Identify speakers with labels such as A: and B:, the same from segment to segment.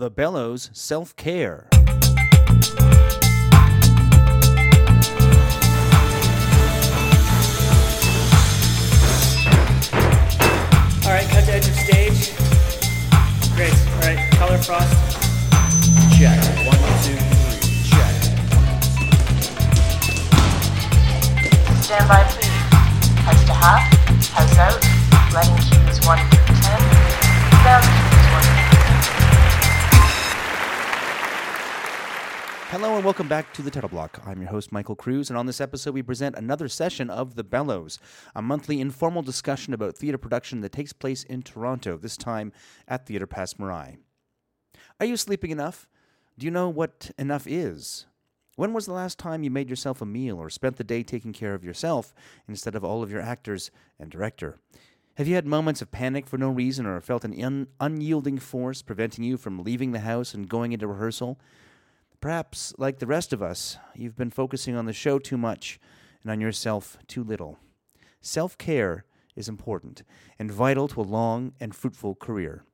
A: The Bellows Self Care.
B: All right, cut to edge of stage. Great. All right, color frost.
A: Check. One, two, three. Check.
C: Stand by, please. Heads to half, heads out, letting cues 1 through 10, down
A: Hello and welcome back to the Title Block. I'm your host, Michael Cruz, and on this episode, we present another session of The Bellows, a monthly informal discussion about theatre production that takes place in Toronto, this time at Theatre Passe Muraille. Are you sleeping enough? Do you know what enough is? When was the last time you made yourself a meal or spent the day taking care of yourself instead of all of your actors and director? Have you had moments of panic for no reason or felt an un- unyielding force preventing you from leaving the house and going into rehearsal? Perhaps, like the rest of us, you've been focusing on the show too much and on yourself too little. Self care is important and vital to a long and fruitful career.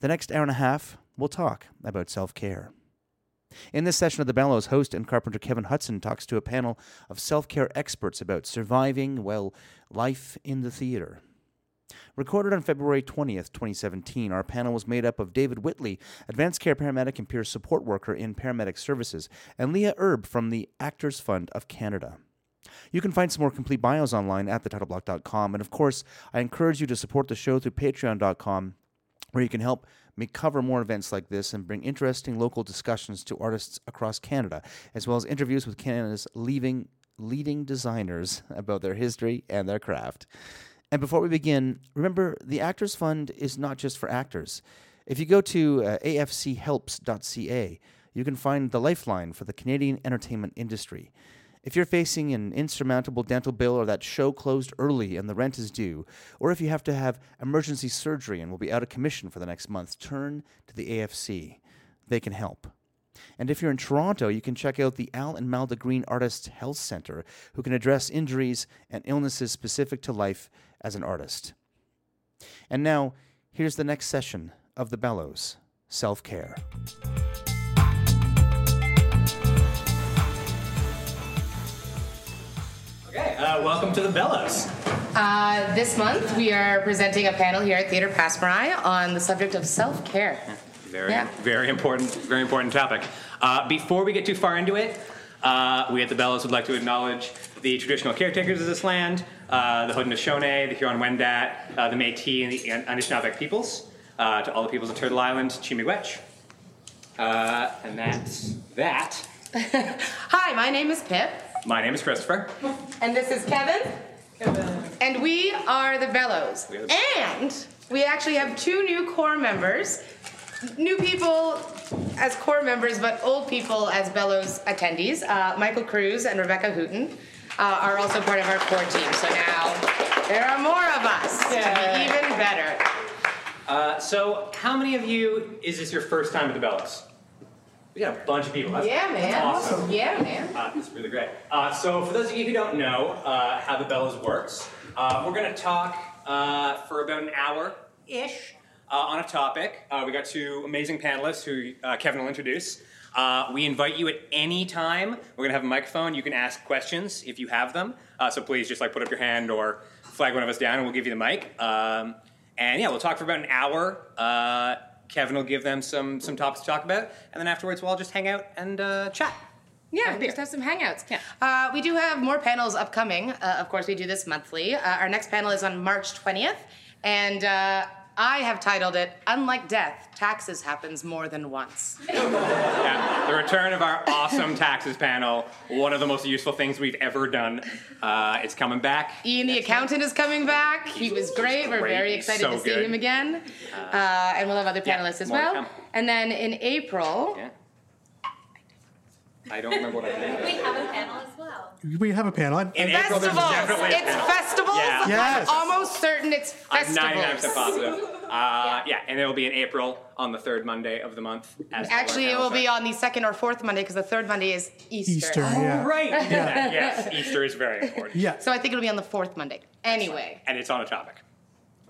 A: The next hour and a half, we'll talk about self care. In this session of The Bellows, host and carpenter Kevin Hudson talks to a panel of self care experts about surviving, well, life in the theater. Recorded on February 20th, 2017, our panel was made up of David Whitley, advanced care paramedic and peer support worker in paramedic services, and Leah Erb from the Actors Fund of Canada. You can find some more complete bios online at thetitleblock.com, and of course, I encourage you to support the show through patreon.com, where you can help me cover more events like this and bring interesting local discussions to artists across Canada, as well as interviews with Canada's leading, leading designers about their history and their craft. And before we begin, remember the Actors Fund is not just for actors. If you go to uh, afchelps.ca, you can find the lifeline for the Canadian entertainment industry. If you're facing an insurmountable dental bill or that show closed early and the rent is due, or if you have to have emergency surgery and will be out of commission for the next month, turn to the AFC. They can help. And if you're in Toronto, you can check out the Al and Malka Green Artists Health Center, who can address injuries and illnesses specific to life as an artist. And now, here's the next session of The Bellows Self Care.
B: Okay, uh, welcome to the Bellows.
D: Uh, this month, we are presenting a panel here at Theatre Passe Muraille on the subject of self care.
E: Very,
D: Yeah.
E: very important, very important topic. Uh, before we get too far into it, uh, we at the Bellows would like to acknowledge the traditional caretakers of this land, uh, the Haudenosaunee, the Huron-Wendat, uh, the Métis, and the Anishinaabe peoples. Uh, to all the peoples of Turtle Island, Chi-miigwech. Uh, and that's that.
D: Hi, my name is Pip,
E: My name is Christopher.
D: and this is Kevin. Kevin. And we are the Bellows.
E: We are the-
D: And we actually have two new core members. New people as core members, but old people as Bellows attendees. Uh, Michael Cruz and Rebecca Hooten uh, are also part of our core team. So now there are more of us to be even better.
E: Uh, so, how many of you is this your first time at the Bellows? We got a bunch of people. That's,
D: Yeah, man.
E: That's awesome.
D: Yeah, man.
E: Uh, it's really great. Uh, so, for those of you who don't know uh, how the Bellows works, uh, we're going to talk uh, for about an hour ish uh, on a topic. Uh, we got two amazing panelists who uh, Kevin will introduce. Uh, we invite you at any time. We're going to have a microphone. You can ask questions if you have them. Uh, so, please just like put up your hand or flag one of us down and we'll give you the mic. Um, and yeah, we'll talk for about an hour. Uh, Kevin will give them some, some topics to talk about. And then afterwards, we'll all just hang out and uh, chat.
D: Yeah,
E: Have a beer.
D: just have some hangouts. Uh, we do have more panels upcoming. Uh, of course, we do this monthly. Uh, our next panel is on March 20th, and uh, I have titled it "Unlike Death, Taxes Happens More Than Once."
E: Yeah, the return of our awesome taxes panel. One of the most useful things we've ever done. Uh, it's coming back.
D: Ian, the accountant, is coming back. He was great. We're very excited
E: so
D: to see
E: good.
D: him again. Uh, and we'll have other
E: yeah,
D: panelists as well. And then in April,
E: Yeah. I don't remember what I did.
F: We have a panel as well.
G: We have a panel.
E: In April, there's
D: festivals.
E: definitely a
D: It's
E: panel.
D: festivals.
E: Yeah.
G: Yes.
D: I'm almost certain it's
E: I'm
D: festivals.
E: 99% positive. Uh, yeah, and it'll be in April on the third Monday of the month. As
D: Actually, it will
E: panels
D: be on the second or fourth Monday because the third Monday is Easter.
G: Easter,
E: Oh,
G: yeah.
E: right. you did that. Yes, Easter is very important.
G: Yeah.
D: So I think it'll be on the fourth Monday. Anyway,
E: And it's on a topic.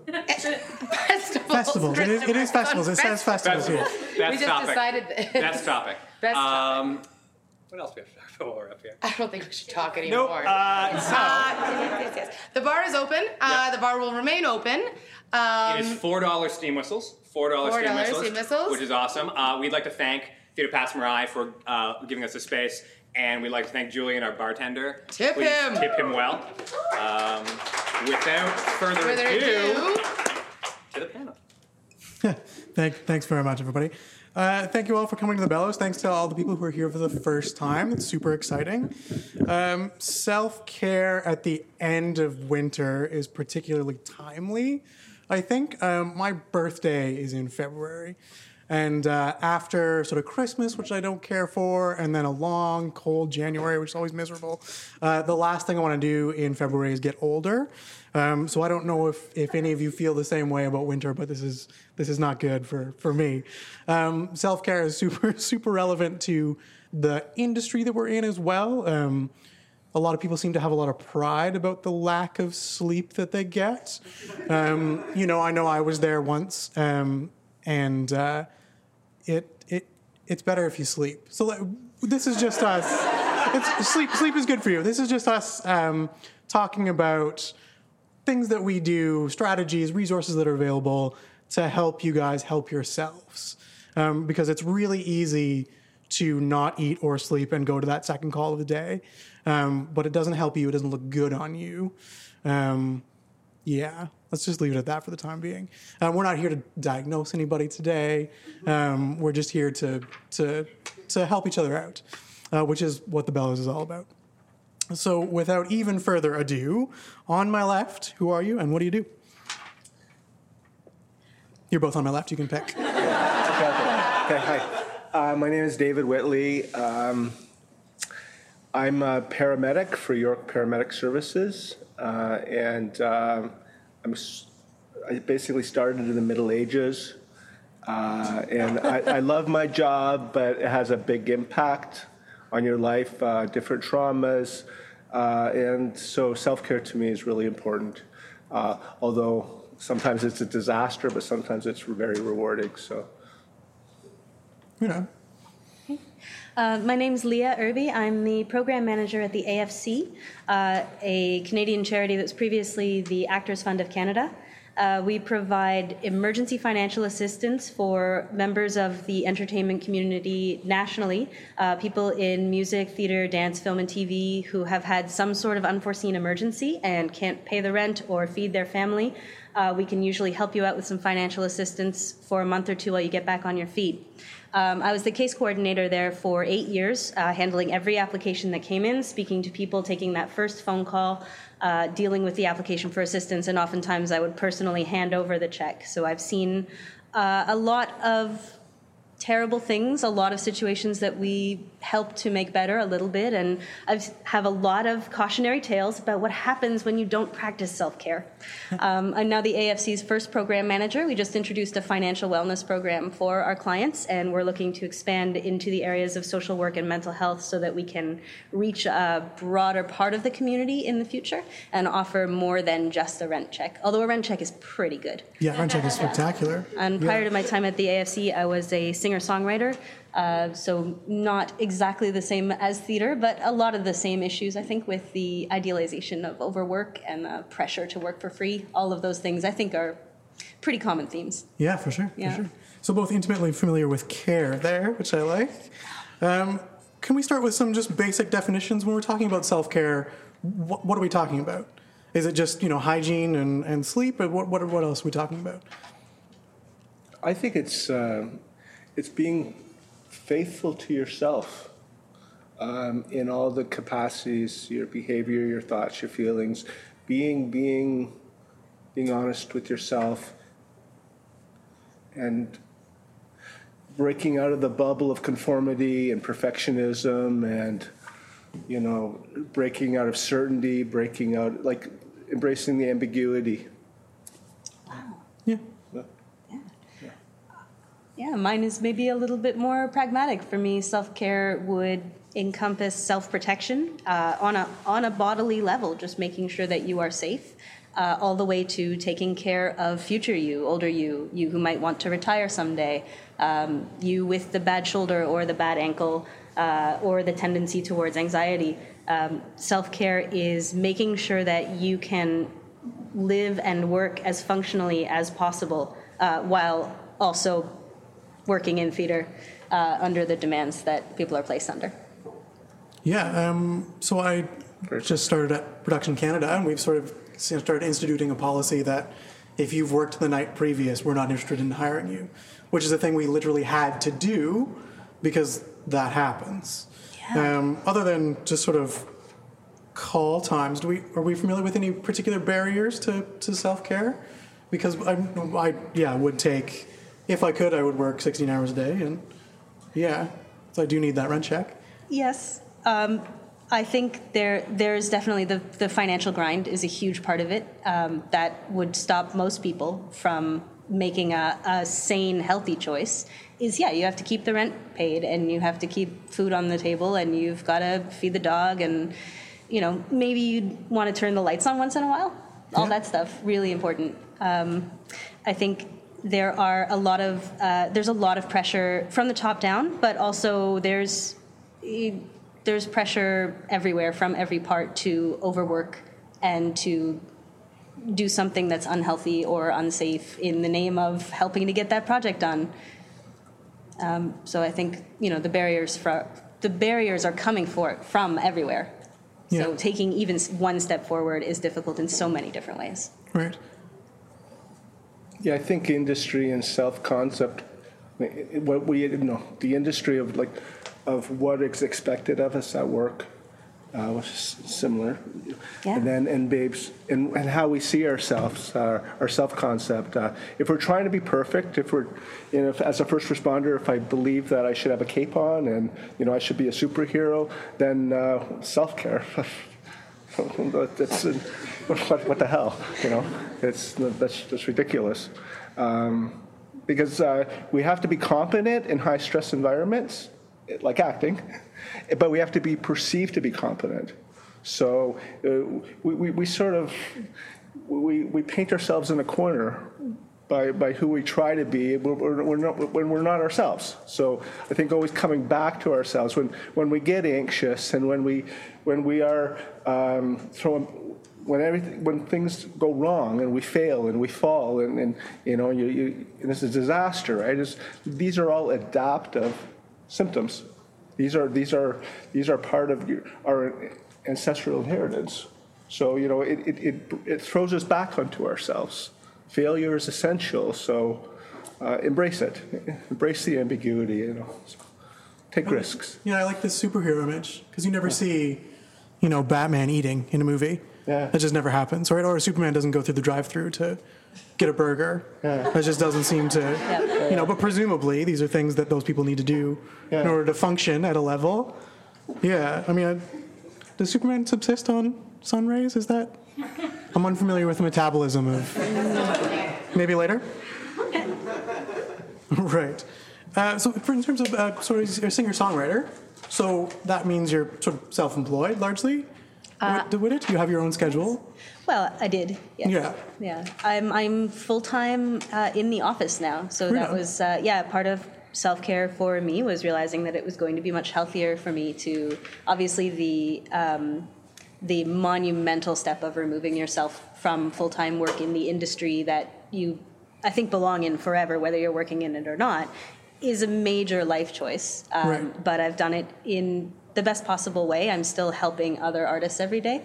D: Festivals.
G: Festivals. It is, it is festivals. It says festivals here.
E: Best
D: We just
E: topic.
D: decided this.
E: Best topic.
D: Best topic.
E: um, what else do we have to talk about while we're up here?
D: I don't think we should talk
E: Nope.
D: anymore.
E: Uh, so,
D: Uh, yes, yes, yes. The bar is open. Uh,
E: Yep.
D: The bar will remain open. Um,
E: it is four dollars steam whistles. Four dollars steam,
D: $4
E: whistles,
D: steam whistles.
E: which is awesome. Uh, we'd like to thank Theatre Passe Muraille for uh, giving us the space, and we'd like to thank Julian, our bartender.
D: Tip
E: Please
D: him.
E: Tip him well. Um, without further,
D: Further
E: ado,
D: ado,
E: to the panel.
G: Thank, thanks very much, everybody. Uh, thank you all for coming to the Bellows. Thanks to all the people who are here for the first time. It's super exciting. Um, Self care at the end of winter is particularly timely, I think. Um, my birthday is in February. And uh, after sort of Christmas, which I don't care for, and then a long, cold January, which is always miserable, uh, the last thing I want to do in February is get older. Um, so I don't know if, if any of you feel the same way about winter, but this is this is not good for for me. Um, Self care is super super relevant to the industry that we're in as well. Um, a lot of people seem to have a lot of pride about the lack of sleep that they get. Um, you know, I know I was there once, um, and uh, it it it's better if you sleep. So this is just us. It's, sleep sleep is good for you. This is just us um, talking about things that we do, strategies, resources that are available to help you guys help yourselves. Um, because it's really easy to not eat or sleep and go to that second call of the day, um, but it doesn't help you. It doesn't look good on you. Um, yeah, let's just leave it at that for the time being. Um, we're not here to diagnose anybody today. Um, we're just here to to to help each other out, uh, which is what the Bellows is all about. So, without even further ado, on my left, who are you and what do you do? You're both on my left. You can pick.
H: Okay, hi. Uh, my name is David Whitley. Um, I'm a paramedic for York Paramedic Services, uh, and um, I'm, I basically started in the Middle Ages. Uh, and I, I love my job, but it has a big impact on your life, uh, different traumas. Uh, and so self care to me is really important. Uh, although sometimes it's a disaster, but sometimes it's very rewarding. So.
G: You know.
I: Uh, my is Leah Irby. I'm the program manager at the AFC, uh, a Canadian charity that was previously the Actors Fund of Canada. Uh, we provide emergency financial assistance for members of the entertainment community nationally, uh, people in music, theater, dance, film, and TV who have had some sort of unforeseen emergency and can't pay the rent or feed their family. Uh, we can usually help you out with some financial assistance for a month or two while you get back on your feet. Um, I was the case coordinator there for eight years, uh, handling every application that came in, speaking to people, taking that first phone call, uh, dealing with the application for assistance, and oftentimes I would personally hand over the check. So I've seen uh, a lot of terrible things, a lot of situations that we help to make better a little bit, and I have a lot of cautionary tales about what happens when you don't practice self-care. Um, I'm now the AFC's first program manager. We just introduced a financial wellness program for our clients, and we're looking to expand into the areas of social work and mental health so that we can reach a broader part of the community in the future and offer more than just a rent check. Although a rent check is pretty good.
G: Yeah, rent check is spectacular.
I: And prior to my time at the AFC, I was a singer songwriter. Uh, so, not exactly the same as theater, but a lot of the same issues, I think, with the idealization of overwork and the pressure to work for free. All of those things, I think, are pretty common themes.
G: Yeah, for sure.
I: Yeah.
G: For sure. So both intimately familiar with care there, which I like. Um, can we start with some just basic definitions when we're talking about self-care? What, what are we talking about? Is it just you know hygiene and, and sleep? Or what, what what else are we talking about?
H: I think it's uh, it's being faithful to yourself um, in all the capacities, your behavior, your thoughts, your feelings, being being being honest with yourself, and breaking out of the bubble of conformity and perfectionism, and you know, breaking out of certainty, breaking out like embracing the ambiguity.
G: Yeah,
I: mine is maybe a little bit more pragmatic. For me, self care would encompass self protection uh, on a on a bodily level, just making sure that you are safe. uh, all the way to taking care of future you, older you, you who might want to retire someday, um, you with the bad shoulder or the bad ankle uh, or the tendency towards anxiety. Um, Self care is making sure that you can live and work as functionally as possible uh, while also working in theater uh, under the demands that people are placed under.
G: Yeah, um, so I just started at Production Canada, and we've sort of started instituting a policy that if you've worked the night previous, we're not interested in hiring you, which is a thing we literally had to do because that happens.
I: Yeah.
G: Um, other than just sort of call times, do we are we familiar with any particular barriers to, to self care? Because I, I yeah would take if I could I would work 16 hours a day and yeah so I do need that rent check.
I: Yes. Um, I think there there's definitely the, the financial grind is a huge part of it um, that would stop most people from making a, a sane, healthy choice. Is yeah, you have to keep the rent paid and you have to keep food on the table and you've got to feed the dog and you know maybe you'd want to turn the lights on once in a while. All
G: Yeah.
I: that stuff really important. Um, I think there are a lot of uh, there's a lot of pressure from the top down, but also there's there's pressure everywhere from every part to overwork and to do something that's unhealthy or unsafe in the name of helping to get that project done. Um, so I think you know the barriers for the barriers are coming for it from everywhere.
G: Yeah.
I: So taking even one step forward is difficult in so many different ways.
G: Right.
H: Yeah, I think industry and self-concept, what we, you know, the industry of like, of what is expected of us at work, uh, was similar.
I: Yeah.
H: And then, and babes, and, and how we see ourselves, uh, our self-concept. Uh, if we're trying to be perfect, if we're, you know, if, as a first responder, if I believe that I should have a cape on and, you know, I should be a superhero, then uh, self-care. that's what, what the hell, you know? It's that's just ridiculous. Um, because uh, we have to be competent in high stress environments, like acting, but we have to be perceived to be competent. So uh, we, we, we sort of we, we paint ourselves in a corner by, by who we try to be we're, we're not, when we're not ourselves. So I think always coming back to ourselves when, when we get anxious and when we, when we are um, throwing, when everything, when things go wrong and we fail and we fall and, and you know, you, you, and it's a disaster, right? It's, these are all adaptive symptoms. These are, these are, these are part of your, our ancestral inheritance. So, you know, it, it, it, it throws us back onto ourselves. Failure is essential, so uh, embrace it. Embrace the ambiguity, you know. So take risks.
G: Yeah, I like the superhero image because you never see, you know, Batman eating in a movie.
H: Yeah.
G: That just never happens, right? Or Superman doesn't go through the drive-through to get a burger.
H: Yeah.
G: That just doesn't seem to, yeah. you know. But presumably, these are things that those people need to do in order to function at a level. Yeah, I mean, I, does Superman subsist on sun rays? Is that? I'm unfamiliar with the metabolism of. Maybe later. right. Uh, so, for, in terms of uh, sort of a singer-songwriter, so that means you're sort of self-employed largely. would, would it? You have your own schedule.
I: Well, I did. Yes.
G: Yeah.
I: Yeah. I'm I'm full time uh, in the office now, so that was uh, yeah part of self care for me was realizing that it was going to be much healthier for me to obviously the. Um, the monumental step of removing yourself from full time work in the industry that you, I think, belong in forever, whether you're working in it or not, is a major life choice. Um,
G: Right.
I: But I've done it in the best possible way. I'm still helping other artists every day.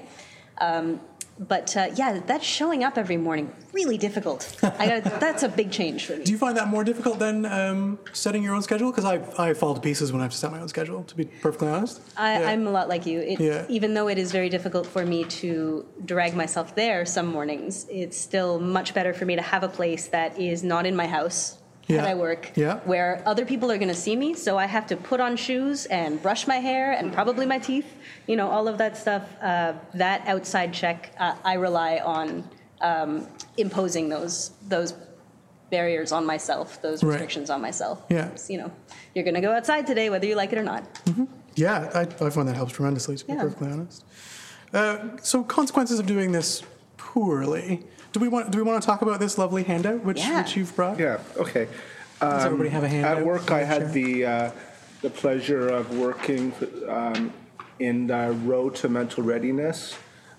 I: Um, but uh, yeah, that's showing up every morning really difficult. I got that's a big change for me.
G: Do you find that more difficult than um, setting your own schedule? Because I, I fall to pieces when I have to set my own schedule, to be perfectly honest.
I: I,
G: Yeah.
I: I'm a lot like you. It,
G: Yeah.
I: Even though it is very difficult for me to drag myself there some mornings, it's still much better for me to have a place that is not in my house
G: Yeah.
I: that I work,
G: Yeah.
I: where other people are going to see me. So I have to put on shoes and brush my hair and probably my teeth. You know, all of that stuff. Uh, that outside check, uh, I rely on um, imposing those those barriers on myself, those
G: Right.
I: restrictions on myself.
G: Yeah.
I: You know, you're going to go outside today, whether you like it or not.
G: Yeah, I, I find that helps tremendously, to be
I: Yeah.
G: perfectly honest. Uh, so, consequences of doing this poorly. Do we want do we want to talk about this lovely handout which
I: Yeah.
G: which you've brought?
H: Yeah, okay.
G: Does everybody have a handout?
H: At work, I
G: Share.
H: had the, uh, the pleasure of working um, in the Road to Mental Readiness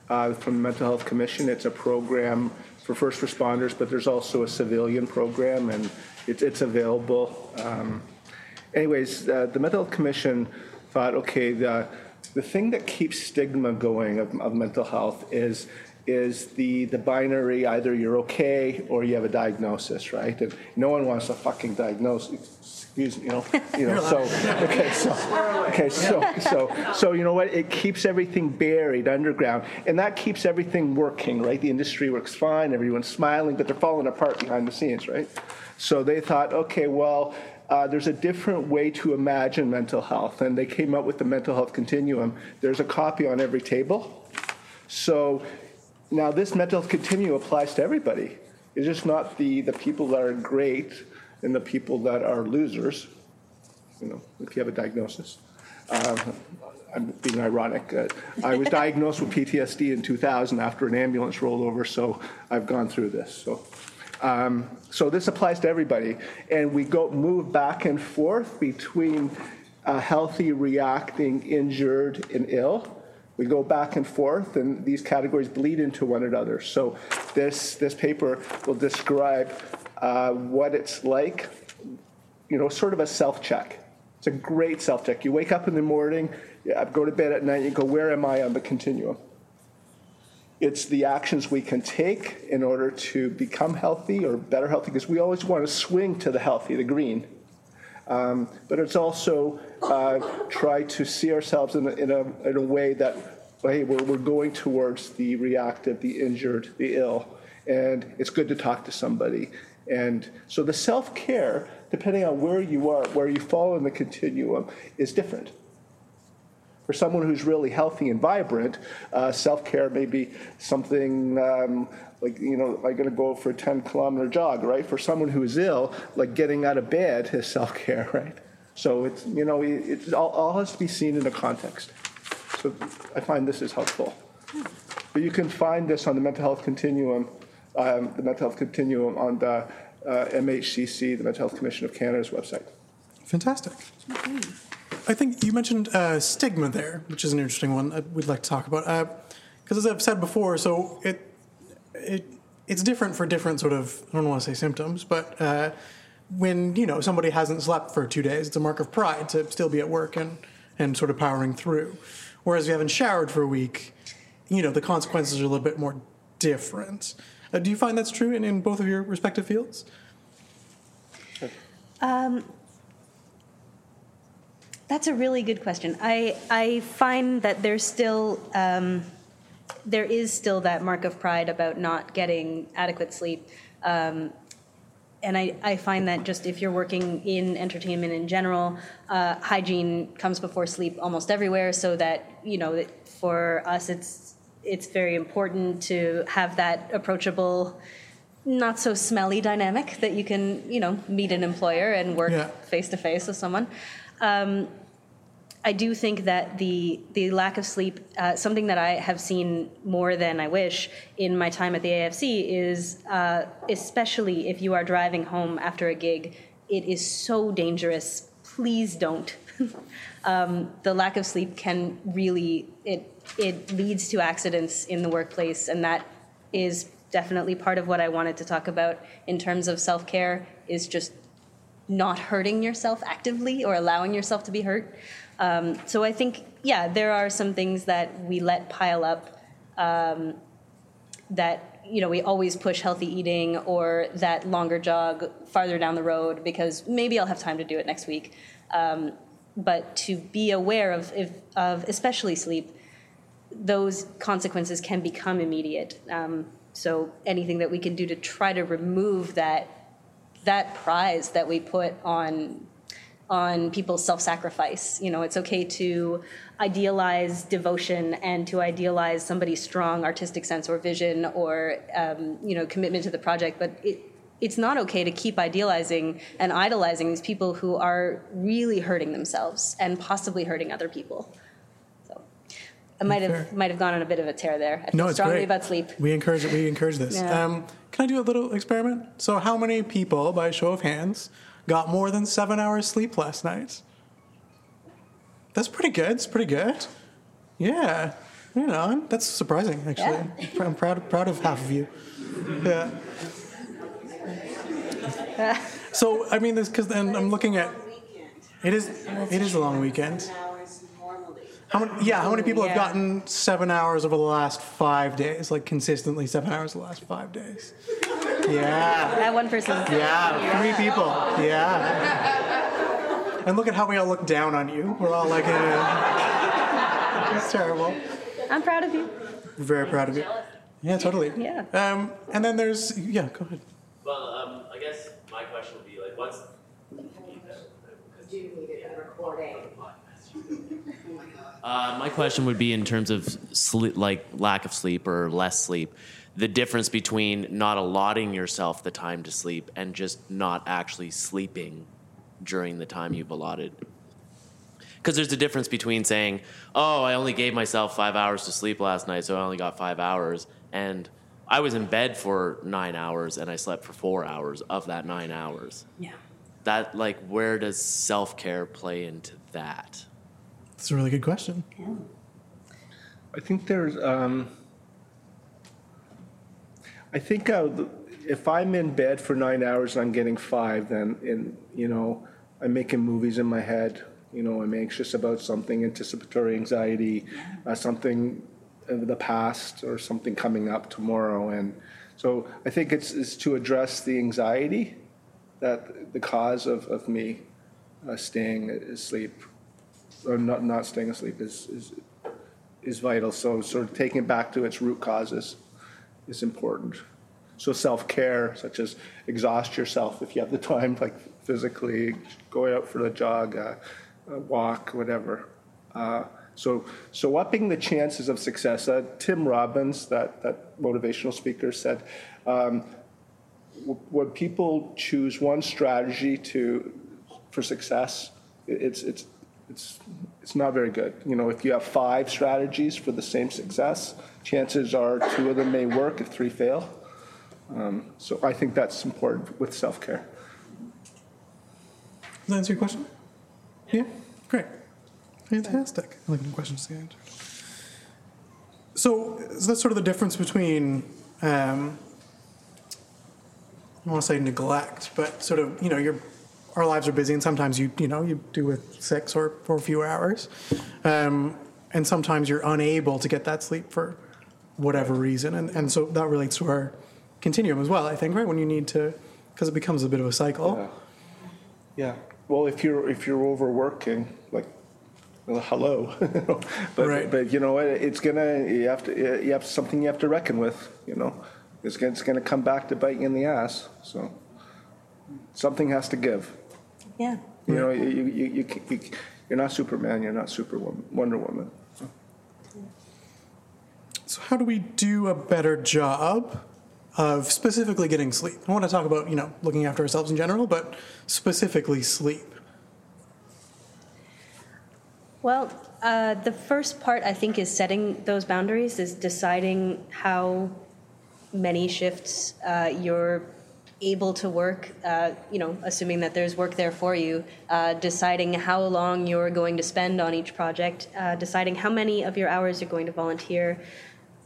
H: uh, from the Mental Health Commission. It's a program for first responders, but there's also a civilian program, and it's, it's available. Um, anyways, uh, the Mental Health Commission thought, okay, the, the thing that keeps stigma going of, of mental health is is the, the binary either you're okay or you have a diagnosis, right? And no one wants a fucking diagnosis. Excuse me, you know, you know. So okay, so okay, so so so you know what? It keeps everything buried underground, and that keeps everything working, right? The industry works fine, everyone's smiling, but they're falling apart behind the scenes, right? So they thought, okay, well, uh, there's a different way to imagine mental health, and they came up with the mental health continuum. There's a copy on every table. So now this mental health continuum applies to everybody. It's just not the, the people that are great and the people that are losers, you know, if you have a diagnosis. Um, I'm being ironic. Uh, I was diagnosed with PTSD in 2000 after an ambulance rolled over, so I've gone through this. So, um, so this applies to everybody, and we go move back and forth between uh, healthy, reacting, injured, and ill. We go back and forth, and these categories bleed into one another. So, this this paper will describe uh, what it's like, you know, sort of a self check. It's a great self check. You wake up in the morning, go to bed at night, you go, where am I on the continuum? It's the actions we can take in order to become healthy or better healthy, because we always want to swing to the healthy, the green. Um, but it's also uh, try to see ourselves in a, in a, in a way that, hey, we're, we're going towards the reactive, the injured, the ill. And it's good to talk to somebody. And so the self care, depending on where you are, where you fall in the continuum, is different. For someone who's really healthy and vibrant, uh, self care may be something um, like, you know, I'm going to go for a 10 kilometer jog, right? For someone who is ill, like getting out of bed is self care, right? So it's, you know, it, it all, all has to be seen in a context. So I find this is helpful. But you can find this on the mental health continuum, um, the mental health continuum on the uh, MHCC, the Mental Health Commission of Canada's website.
G: Fantastic. I think you mentioned uh, stigma there, which is an interesting one that we'd like to talk about. Because as I've said before, so it it it's different for different sort of I don't want to say symptoms, but uh, when you know somebody hasn't slept for two days, it's a mark of pride to still be at work and and sort of powering through. Whereas if you haven't showered for a week, you know the consequences are a little bit more different. Uh, do you find that's true in, in both of your respective fields?
I: That's a really good question. I I find that there's still um, there is still that mark of pride about not getting adequate sleep. Um, and I, I find that just if you're working in entertainment in general, uh, hygiene comes before sleep almost everywhere. So that you know, that for us, it's it's very important to have that approachable, not so smelly dynamic that you can you know meet an employer and work face to face with someone. Um, I do think that the the lack of sleep, uh, something that I have seen more than I wish in my time at the AFC, is uh, especially if you are driving home after a gig, it is so dangerous. Please don't. um, the lack of sleep can really it it leads to accidents in the workplace, and that is definitely part of what I wanted to talk about in terms of self care. Is just not hurting yourself actively or allowing yourself to be hurt. Um, so I think, yeah, there are some things that we let pile up um, that, you know, we always push healthy eating or that longer jog farther down the road because maybe I'll have time to do it next week. Um, but to be aware of, if, of especially sleep, those consequences can become immediate. Um, so anything that we can do to try to remove that that prize that we put on on people's self-sacrifice. You know, it's okay to idealize devotion and to idealize somebody's strong artistic sense or vision or um, you know commitment to the project, but it, it's not okay to keep idealizing and idolizing these people who are really hurting themselves and possibly hurting other people. So, I might
G: Fair.
I: have might have gone on a bit of a tear there. I
G: No, it's
I: strongly
G: great.
I: about sleep.
G: We encourage it. We encourage this.
I: Yeah.
G: Um, can I do a little experiment? So, how many people, by show of hands, got more than seven hours sleep last night? That's pretty good. It's pretty good. Yeah. You know, that's surprising. Actually, I'm proud proud of half of you. Yeah. So, I mean, this because then I'm looking at. It is. It is a long weekend. How many, yeah, how many people have
I: Yeah.
G: gotten seven hours over the last five days? Like consistently seven hours the last five days? Yeah.
I: That one person.
G: Yeah, three people. Yeah. And look at how we all look down on you. We're all like, eh. it's terrible.
I: I'm proud of you.
G: Very proud of you. Yeah, totally.
I: Yeah.
G: Um, and then there's, yeah, go ahead.
J: Well, um, I guess my question would be like, what's Uh, my question would be in terms of sleep, like lack of sleep or less sleep, the difference between not allotting yourself the time to sleep and just not actually sleeping during the time you've allotted. Because there's a difference between saying, "Oh, I only gave myself five hours to sleep last night, so I only got five hours," and I was in bed for nine hours and I slept for four hours of that nine hours.
I: Yeah.
J: That like, where does self care play into that?
G: That's a really good question. Yeah.
H: I think there's. Um, I think uh, if I'm in bed for nine hours and I'm getting five, then in you know I'm making movies in my head. You know, I'm anxious about something, anticipatory anxiety, uh, something of the past or something coming up tomorrow, and so I think it's, it's to address the anxiety that the cause of, of me uh, staying asleep or not not staying asleep is is is vital. So sort of taking it back to its root causes is important. So self-care, such as exhaust yourself if you have the time, like physically, go out for a jog, uh, a walk, whatever. Uh, so, so upping the chances of success. Uh, Tim Robbins, that, that motivational speaker, said, um, when people choose one strategy to for success, it's it's it's it's not very good. You know, if you have five strategies for the same success, chances are two of them may work if three fail. Um, so I think that's important with self care.
G: Does that answer your question? Yeah? Great. Fantastic. I like when questions get answered. So, so that's sort of the difference between, um, I don't want to say neglect, but sort of, you know, your, our lives are busy and sometimes you, you know, you do with six or, or fewer hours. Um, and sometimes you're unable to get that sleep for whatever reason. And, and so that relates to our continuum as well, I think, right? When you need to, because it becomes a bit of a cycle.
H: Yeah. Well, if you're if you're overworking, like, well, hello, but
G: Right.
H: but you know what? It's gonna you have to you have something you have to reckon with. You know, it's gonna, it's gonna come back to bite you in the ass. So something has to give.
I: Yeah.
H: You know, you, you, you, you, you, you're not Superman. You're not Superwoman. Wonder Woman.
G: So, how do we do a better job of specifically getting sleep? I want to talk about, you know, looking after ourselves in general, but specifically sleep.
I: Well, uh, the first part I think is setting those boundaries, is deciding how many shifts uh, you're able to work. Uh, you know, assuming that there's work there for you. Uh, deciding how long you're going to spend on each project. Uh, deciding how many of your hours you're going to volunteer,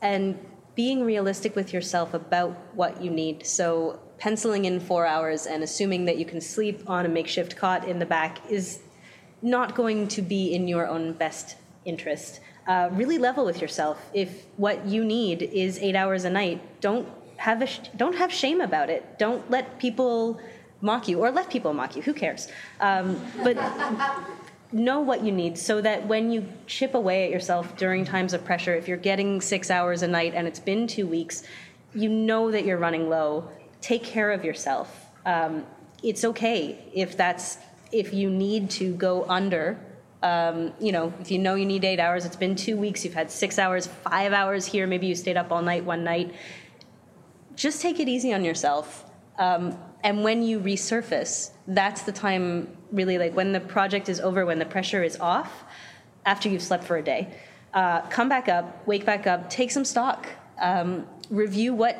I: and being realistic with yourself about what you need. So penciling in four hours and assuming that you can sleep on a makeshift cot in the back is not going to be in your own best interest. Uh, really level with yourself. If what you need is eight hours a night, don't have a sh- don't have shame about it. Don't let people mock you, or let people mock you. Who cares? Um, but know what you need so that when you chip away at yourself during times of pressure, if you're getting six hours a night and it's been two weeks, you know that you're running low. Take care of yourself. Um, it's okay if that's if you need to go under. Um, you know, if you know you need eight hours, it's been two weeks, you've had six hours, five hours here, maybe you stayed up all night one night. Just take it easy on yourself. Um, and when you resurface, that's the time really like when the project is over, when the pressure is off, after you've slept for a day. Uh, come back up, wake back up, take some stock, um, review what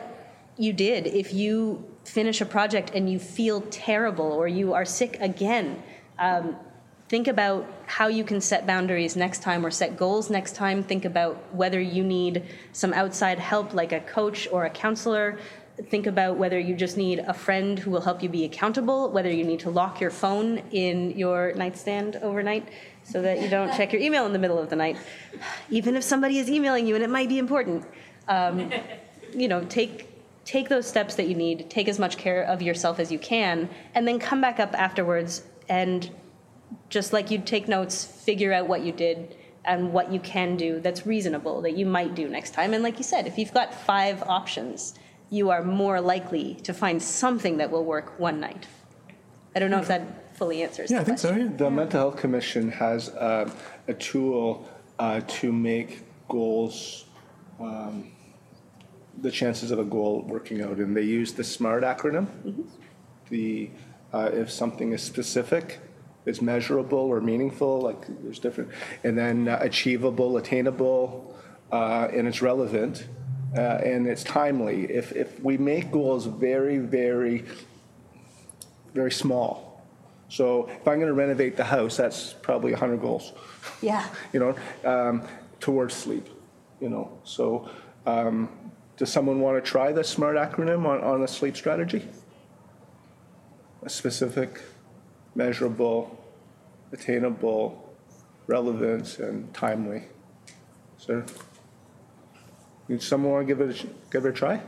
I: you did. If you finish a project and you feel terrible or you are sick again, um, think about how you can set boundaries next time or set goals next time. Think about whether you need some outside help, like a coach or a counselor. Think about whether you just need a friend who will help you be accountable, whether you need to lock your phone in your nightstand overnight so that you don't check your email in the middle of the night, even if somebody is emailing you and it might be important. Um, you know, take take those steps that you need, take as much care of yourself as you can, and then come back up afterwards and just like you'd take notes, figure out what you did and what you can do that's reasonable that you might do next time. And like you said, if you've got five options, you are more likely to find something that will work one night. I don't know if that fully answers
G: Yeah,
I: the
G: I think so. Yeah.
H: The Mental Health Commission has uh, a tool uh, to make goals, um, the chances of a goal working out, and they use the SMART acronym. The uh, if something is specific, it's measurable or meaningful, like there's different, and then uh, achievable, attainable, uh, and it's relevant. Uh, and it's timely. If, if we make goals very, very, very small, so if I'm going to renovate the house, that's probably 100 goals,
I: Yeah.
H: you know, um, towards sleep, you know. So um, does someone want to try the SMART acronym on, on a sleep strategy? A specific, measurable, attainable, relevant, and timely. Sir? Does someone want to give it a, give it a try?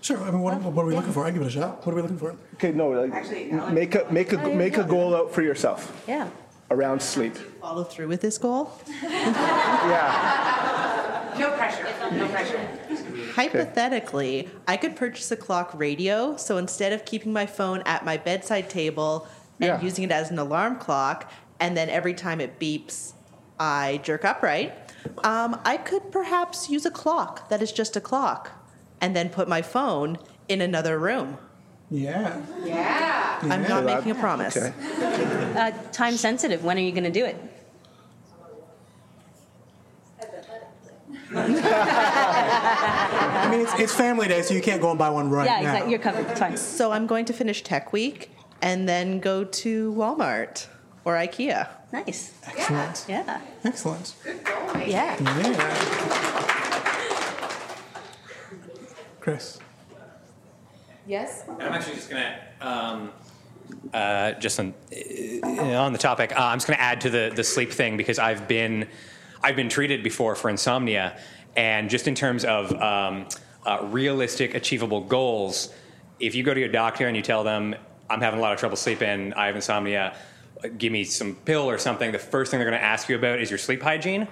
G: Sure. I mean, what, what are we looking for? I give it a shot. What are we looking for?
H: Okay, no, like, make a, make a, make a goal out for yourself
I: Yeah.
H: around sleep.
K: Follow through with this goal?
H: Yeah.
D: No pressure. No pressure.
K: Hypothetically, I could purchase a clock radio, so instead of keeping my phone at my bedside table and
H: Yeah.
K: using it as an alarm clock, and then every time it beeps, I jerk upright, um, I could perhaps use a clock that is just a clock, and then put my phone in another room.
G: Yeah.
D: Yeah.
K: I'm
G: Yeah.
K: not making a promise.
H: Okay.
I: Uh, time sensitive. When are you going to do it?
G: I mean, it's, it's family day, so you can't go and buy one right
I: yeah,
G: now.
I: exactly. You're covered. It's fine.
K: So I'm going to finish Tech Week and then go to Walmart or IKEA.
I: Nice.
G: Excellent.
I: Yeah.
G: Excellent.
K: Yeah.
G: Yeah. Chris.
D: Yes?
E: And I'm actually just gonna, um, uh, just on, uh, on the topic, uh, I'm just gonna add to the the sleep thing because I've been, I've been treated before for insomnia, and just in terms of um, uh, realistic, achievable goals, if you go to your doctor and you tell them I'm having a lot of trouble sleeping, I have insomnia, give me some pill or something, the first thing they're gonna ask you about is your sleep hygiene,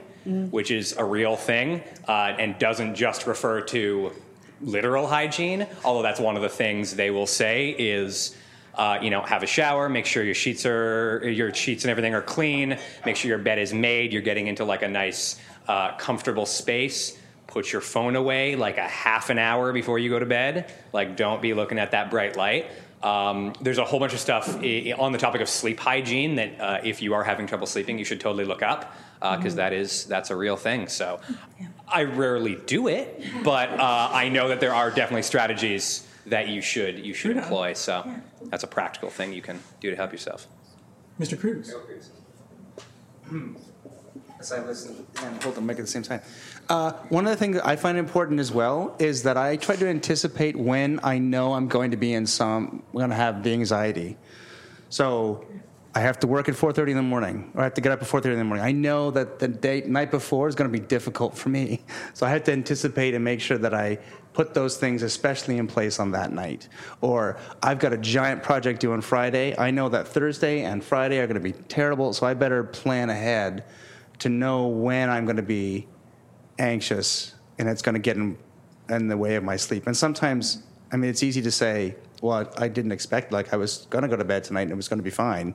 E: which is a real thing uh, and doesn't just refer to literal hygiene, although that's one of the things they will say is, uh, you know, have a shower, make sure your sheets are your sheets and everything are clean, make sure your bed is made, you're getting into like a nice, uh, comfortable space. Put your phone away like a half an hour before you go to bed. Like, don't be looking at that bright light. Um, there's a whole bunch of stuff i- on the topic of sleep hygiene that uh, if you are having trouble sleeping, you should totally look up because is that's a real thing. So I rarely do it, but uh, I know that there are definitely strategies that you should you should employ. So that's a practical thing you can do to help yourself.
G: Mr. Cruz.
L: As I listen and hold the mic at the same time. Uh, one of the things I find important as well is that I try to anticipate when I know I'm going to be in some, I'm going to have the anxiety. So I have to work at 4:30 in the morning, or I have to get up at 4:30 in the morning. I know that the night before is going to be difficult for me, so I have to anticipate and make sure that I put those things, especially in place on that night. Or I've got a giant project due on Friday. I know that Thursday and Friday are going to be terrible, so I better plan ahead to know when I'm going to be anxious and it's going to get in, in the way of my sleep. And sometimes, I mean, it's easy to say, well, I didn't expect, like, I was going to go to bed tonight and it was going to be fine.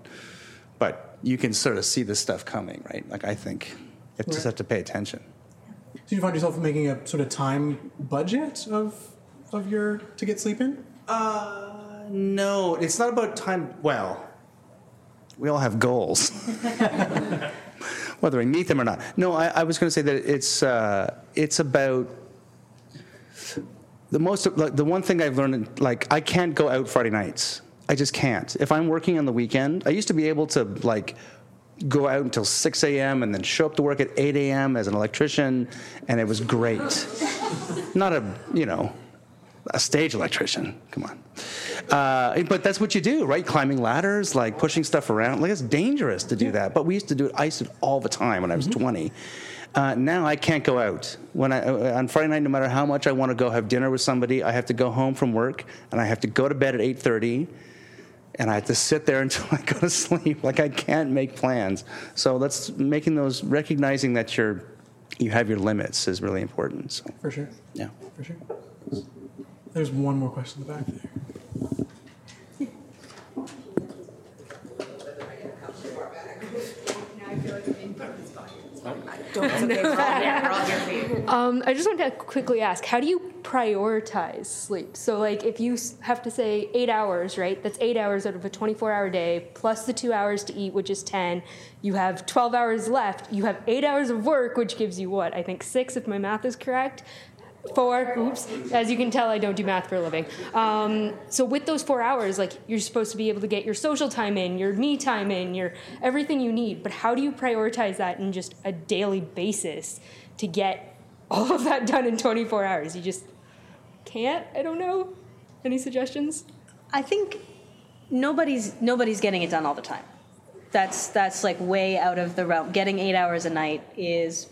L: But you can sort of see this stuff coming, right? Like, I think you just have to pay attention.
G: So you find yourself making a sort of time budget of of your to get sleep in?
L: Uh, no, it's not about time. Well, we all have goals. whether I meet them or not. No, I, I was going to say that it's uh, it's about the most like the one thing I've learned. Like I can't go out Friday nights. I just can't. If I'm working on the weekend, I used to be able to like go out until 6 a.m. and then show up to work at 8 a.m. as an electrician, and it was great. Not a you know a stage electrician. Come on. Uh, but that's what you do, right? Climbing ladders, like pushing stuff around. Like it's dangerous to do that. But we used to do it. I used to do it all the time when I was 20. Uh, now I can't go out. When I, uh, on Friday night, no matter how much I want to go have dinner with somebody, I have to go home from work and I have to go to bed at 8:30, and I have to sit there until I go to sleep. Like I can't make plans. So that's making those recognizing that you're you have your limits is really important. So
G: For sure.
L: yeah.
G: For sure. There's one more question in the back there.
M: Um, I just wanted to quickly ask, how do you prioritize sleep? So, like, if you have to say eight hours, right? That's eight hours out of a 24-hour day, plus the two hours to eat, which is 10. You have 12 hours left. You have eight hours of work, which gives you what? I think six, if my math is correct. Four. Oops. As you can tell, I don't do math for a living. Um, so with those four hours, like you're supposed to be able to get your social time in, your me time in, your everything you need. But how do you prioritize that in just a daily basis to get all of that done in 24 hours? You just can't. I don't know. Any suggestions?
I: I think nobody's nobody's getting it done all the time. That's that's like way out of the realm. Getting eight hours a night is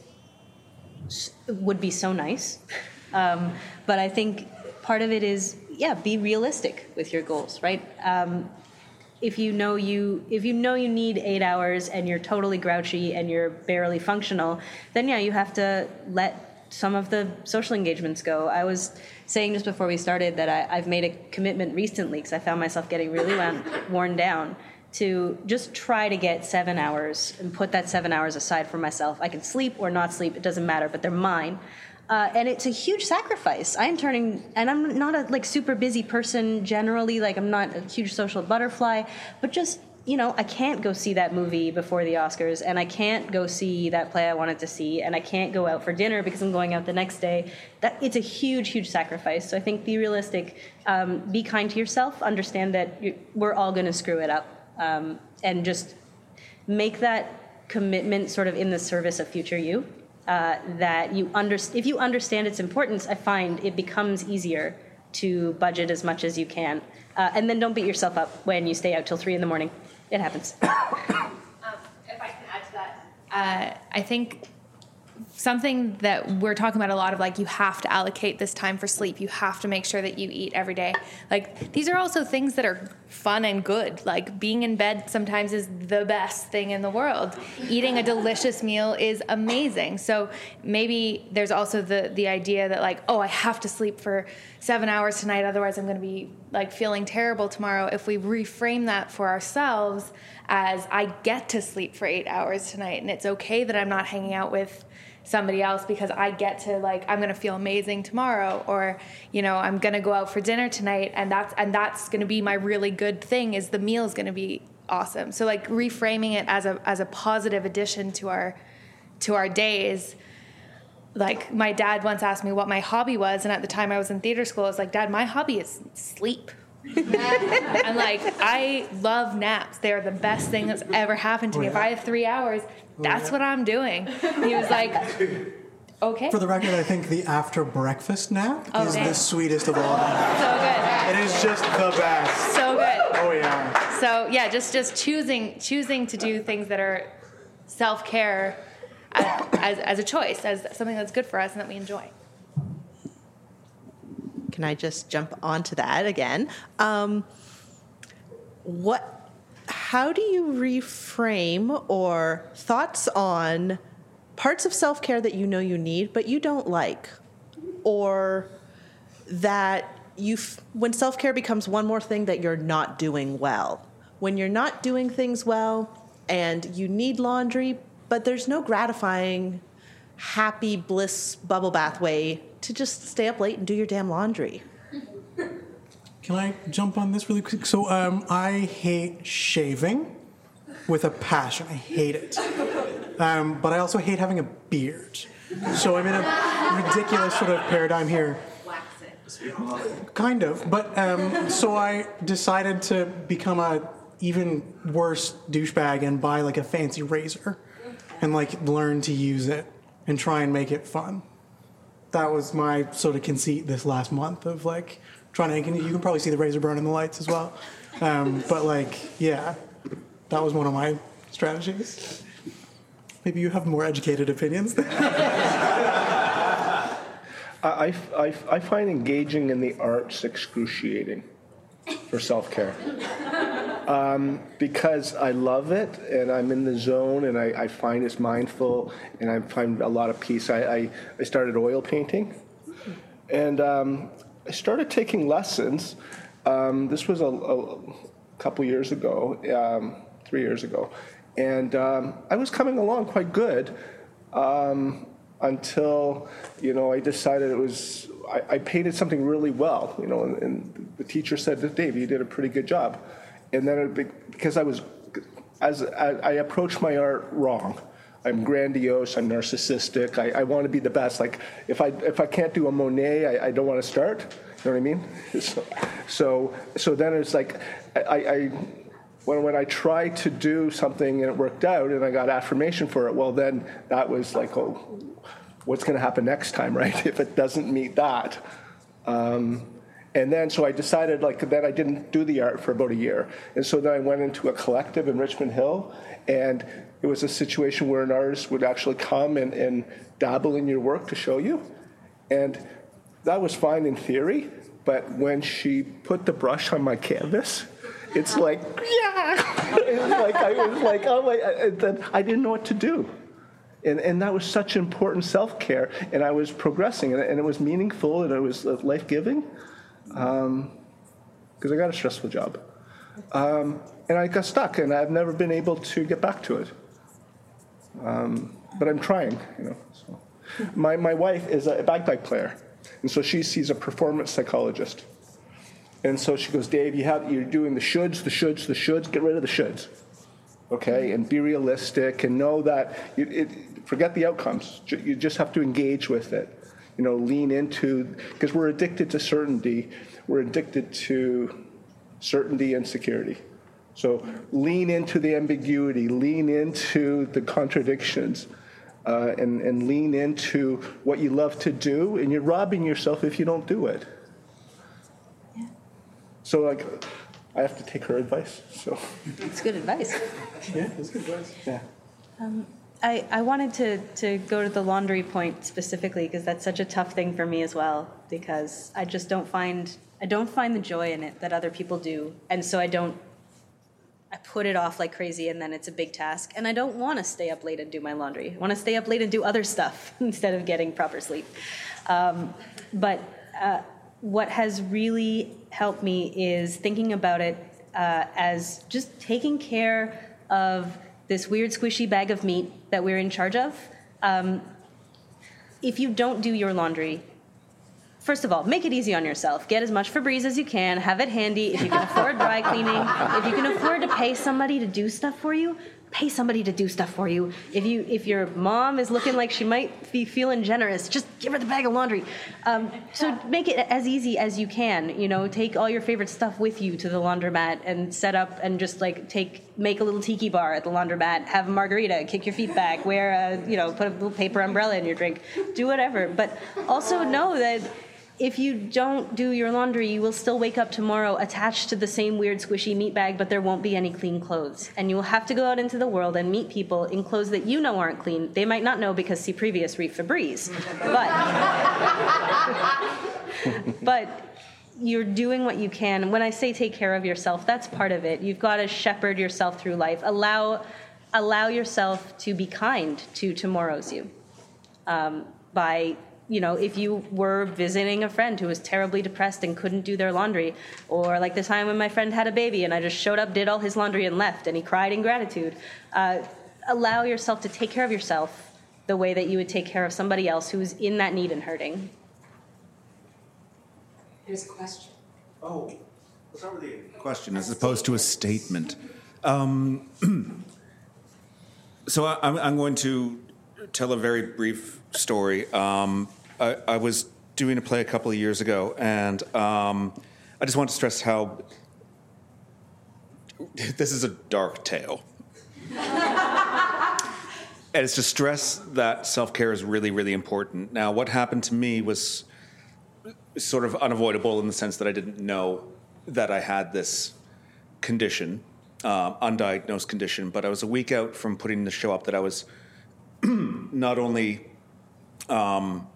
I: would be so nice, um, but I think part of it is yeah, be realistic with your goals, right? Um, if you know you if you know you need eight hours and you're totally grouchy and you're barely functional, then yeah, you have to let some of the social engagements go. I was saying just before we started that I, I've made a commitment recently because I found myself getting really worn down to just try to get seven hours and put that seven hours aside for myself. I can sleep or not sleep; it doesn't matter, but they're mine. Uh, and it's a huge sacrifice. I'm turning, and I'm not a like super busy person generally. Like I'm not a huge social butterfly, but just you know, I can't go see that movie before the Oscars, and I can't go see that play I wanted to see, and I can't go out for dinner because I'm going out the next day. That it's a huge, huge sacrifice. So I think be realistic, um, be kind to yourself, understand that we're all going to screw it up, um, and just make that commitment sort of in the service of future you. Uh, that you under, if you understand its importance, I find it becomes easier to budget as much as you can, uh, and then don't beat yourself up when you stay out till three in the morning. It happens.
N: if I can add to that, uh, I think something that we're talking about a lot of like you have to allocate this time for sleep. You have to make sure that you eat every day. Like these are also things that are fun and good. Like being in bed sometimes is the best thing in the world. Eating a delicious meal is amazing. So maybe there's also the the idea that like oh i have to sleep for seven hours tonight otherwise i'm going to be like feeling terrible tomorrow. If we reframe that for ourselves as i get to sleep for eight hours tonight and it's okay that i'm not hanging out with somebody else because I get to like I'm gonna feel amazing tomorrow or you know I'm gonna go out for dinner tonight and that's and that's gonna be my really good thing is the meal is gonna be awesome. So like reframing it as a as a positive addition to our to our days like my dad once asked me what my hobby was and at the time I was in theater school I was like dad my hobby is sleep I'm like I love naps they're the best thing that's ever happened to me if I have three hours that's what I'm doing. He was like, okay.
G: For the record, I think the after breakfast nap
N: Oh,
G: is the sweetest of all.
N: So good.
G: It is just the best.
N: So good.
G: Oh yeah.
N: So yeah, just just choosing choosing to do things that are self care as, as as a choice, as something that's good for us and that we enjoy.
K: Can I just jump onto that again? Um, what? How do you reframe or thoughts on parts of self care that you know you need but you don't like, or that you when self care becomes one more thing that you're not doing well? When you're not doing things well and you need laundry, but there's no gratifying, happy bliss bubble bath way to just stay up late and do your damn laundry.
G: Can I jump on this really quick? So um, I hate shaving with a passion. I hate it. Um, but I also hate having a beard. So I'm in a ridiculous sort of paradigm here. Kind of, but um, so I decided to become a even worse douchebag and buy like a fancy razor, and like learn to use it and try and make it fun. That was my sort of conceit this last month of like trying to. You can probably see the razor burn in the lights as well, um, but like yeah, that was one of my strategies. Maybe you have more educated opinions.
H: I, I, I find engaging in the arts excruciating for self care. Um, because I love it and I'm in the zone and I, I find it's mindful and I find a lot of peace. I, I, I started oil painting and um, I started taking lessons. Um, this was a, a couple years ago, um, three years ago, and um, I was coming along quite good um, until you know I decided it was I, I painted something really well, you know, and, and the teacher said, "Dave, you did a pretty good job," and then it, because I was as I, I approached my art wrong. I'm grandiose. I'm narcissistic. I, I want to be the best. Like if I if I can't do a Monet, I, I don't want to start. You know what I mean? So so, so then it's like I, I when, when I tried to do something and it worked out and I got affirmation for it, well, then that was like, oh, what's going to happen next time, right? If it doesn't meet that. Um, and then, so I decided, like, then I didn't do the art for about a year. And so then I went into a collective in Richmond Hill, and it was a situation where an artist would actually come and, and dabble in your work to show you. And that was fine in theory, but when she put the brush on my canvas, it's like, yeah. it was like I was like, oh my, then I didn't know what to do. And, and that was such important self care. And I was progressing, and, and it was meaningful, and it was life giving. Because um, I got a stressful job. Um, and I got stuck, and I've never been able to get back to it. Um, but I'm trying, you know. So. My, my wife is a bagpipe player, and so she sees a performance psychologist. And so she goes, Dave, you have, you're doing the shoulds, the shoulds, the shoulds. Get rid of the shoulds, okay? And be realistic and know that you, it, forget the outcomes. You just have to engage with it. You know, lean into because we're addicted to certainty. We're addicted to certainty and security. So lean into the ambiguity, lean into the contradictions, uh, and, and lean into what you love to do, and you're robbing yourself if you don't do it. Yeah. So like, I have to take her advice. So
I: it's good advice.
G: yeah, it's good advice.
H: Yeah.
I: Um, I, I wanted to, to go to the laundry point specifically because that's such a tough thing for me as well because I just don't find I don't find the joy in it that other people do and so I don't I put it off like crazy and then it's a big task and I don't want to stay up late and do my laundry. I want to stay up late and do other stuff instead of getting proper sleep. Um, but uh, what has really helped me is thinking about it uh, as just taking care of this weird squishy bag of meat that we're in charge of. Um, if you don't do your laundry, first of all, make it easy on yourself. Get as much Febreze as you can. Have it handy. If you can afford dry cleaning, if you can afford to pay somebody to do stuff for you, pay somebody to do stuff for you. If you if your mom is looking like she might be feeling generous, just give her the bag of laundry. Um, so make it as easy as you can. You know, take all your favorite stuff with you to the laundromat and set up and just like take make a little tiki bar at the laundromat, have a margarita, kick your feet back, wear a you know put a little paper umbrella in your drink, do whatever. But also know that if you don't do your laundry, you will still wake up tomorrow attached to the same weird squishy meat bag, but there won't be any clean clothes. And you will have to go out into the world and meet people in clothes that you know aren't clean. They might not know because see previous reef Febreze. But but you're doing what you can. When I say take care of yourself, that's part of it. You've got to shepherd yourself through life. Allow allow yourself to be kind to tomorrow's you. Um, by you know, if you were visiting a friend who was terribly depressed and couldn't do their laundry, or like the time when my friend had a baby and I just showed up, did all his laundry, and left, and he cried in gratitude, uh, allow yourself to take care of yourself the way that you would take care of somebody else who's in that need and hurting.
O: Here's a question.
P: Oh, what's over the question as opposed to a statement? Um,
O: So I, I'm, I'm going to tell a very brief story. Um, I, I was doing a play a couple of years ago, and um, I just want to stress how this is a dark tale. and it's to stress that self care is really, really important. Now, what happened to me was sort of unavoidable in the sense that I didn't know that I had this condition, uh, undiagnosed condition, but I was a week out from putting the show up that I was not only um,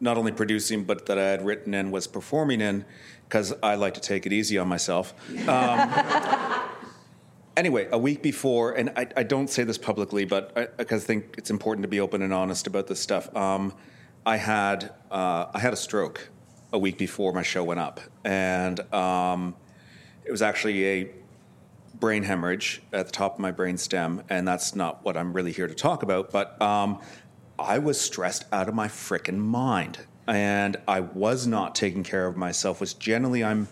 O: not only producing, but that I had written and was performing in, because I like to take it easy on myself. Um, anyway, a week before, and I, I don't say this publicly, but I, because I think it's important to be open and honest about this stuff. Um, I had uh, I had a stroke a week before my show went up, and um, it was actually a brain hemorrhage at the top of my brain stem, and that's not what I'm really here to talk about. But um, I was stressed out of my frickin' mind, and I was not taking care of myself, which generally I'm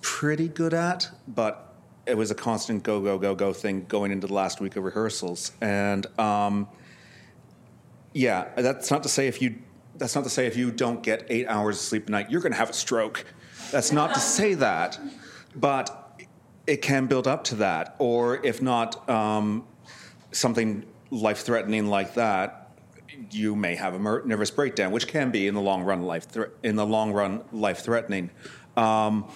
O: pretty good at, but it was a constant go go go go thing going into the last week of rehearsals, and um, yeah, that's not to say if you that's not to say if you don't get eight hours of sleep a night, you're going to have a stroke. That's not to say that, but it can build up to that, or if not, um, something life threatening like that, you may have a nervous breakdown, which can be in the long run life thre- in the long run life threatening. Um,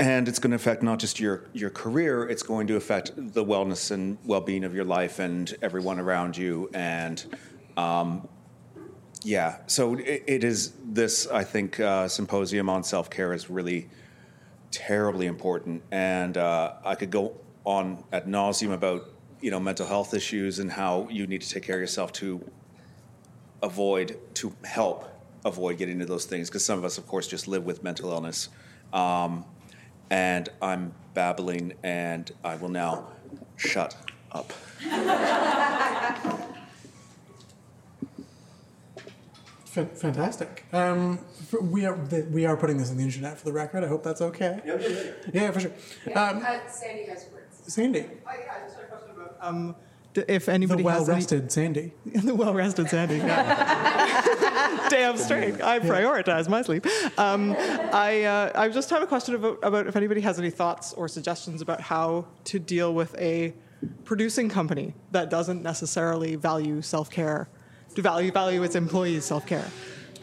O: and it's going to affect not just your your career; it's going to affect the wellness and well being of your life and everyone around you. And um, yeah, so it, it is this. I think uh, symposium on self care is really terribly important, and uh, I could go on ad nauseum about you know mental health issues and how you need to take care of yourself to avoid to help avoid getting into those things. Because some of us of course just live with mental illness. Um, and i'm babbling and i will now shut up.
G: Fan- Fantastic. Um, we are th- we are putting this on the internet for the record. I hope that's okay. Yeah, yeah, yeah for sure. Um,
D: Sandy has words.
G: Sandy, Oh yeah, just a
Q: Um, d- if anybody
G: the
Q: has any-
G: well-rested Sandy.
Q: the well-rested Sandy. yeah. Damn straight. I prioritize my sleep. Um, I uh, I just have a question about, about if anybody has any thoughts or suggestions about how to deal with a producing company that doesn't necessarily value self-care, to value value its employees' self-care.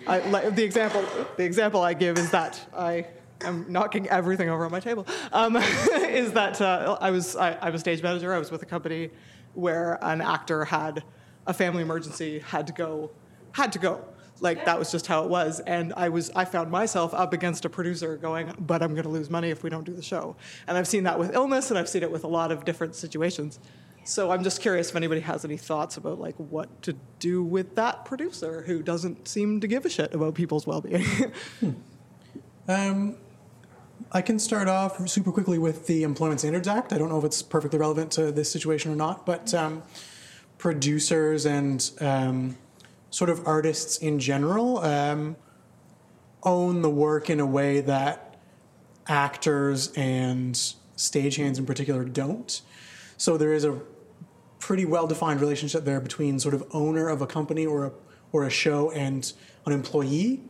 Q: I, like, the example the example I give is that I am knocking everything over on my table. Um, is that uh, I was I, I'm a stage manager. I was with a company where an actor had a family emergency, had to go, had to go. Like that was just how it was, and I was I found myself up against a producer going, but I'm going to lose money if we don't do the show. And I've seen that with illness, and I've seen it with a lot of different situations. So I'm just curious if anybody has any thoughts about like what to do with that producer who doesn't seem to give a shit about people's well-being.
G: Um, I can start off super quickly with the Employment Standards Act. I don't know if it's perfectly relevant to this situation or not, but um, producers and um, sort of artists in general um, own the work in a way that actors and stagehands in particular don't. So there is a pretty well defined relationship there between sort of owner of a company or a, or a show and an employee.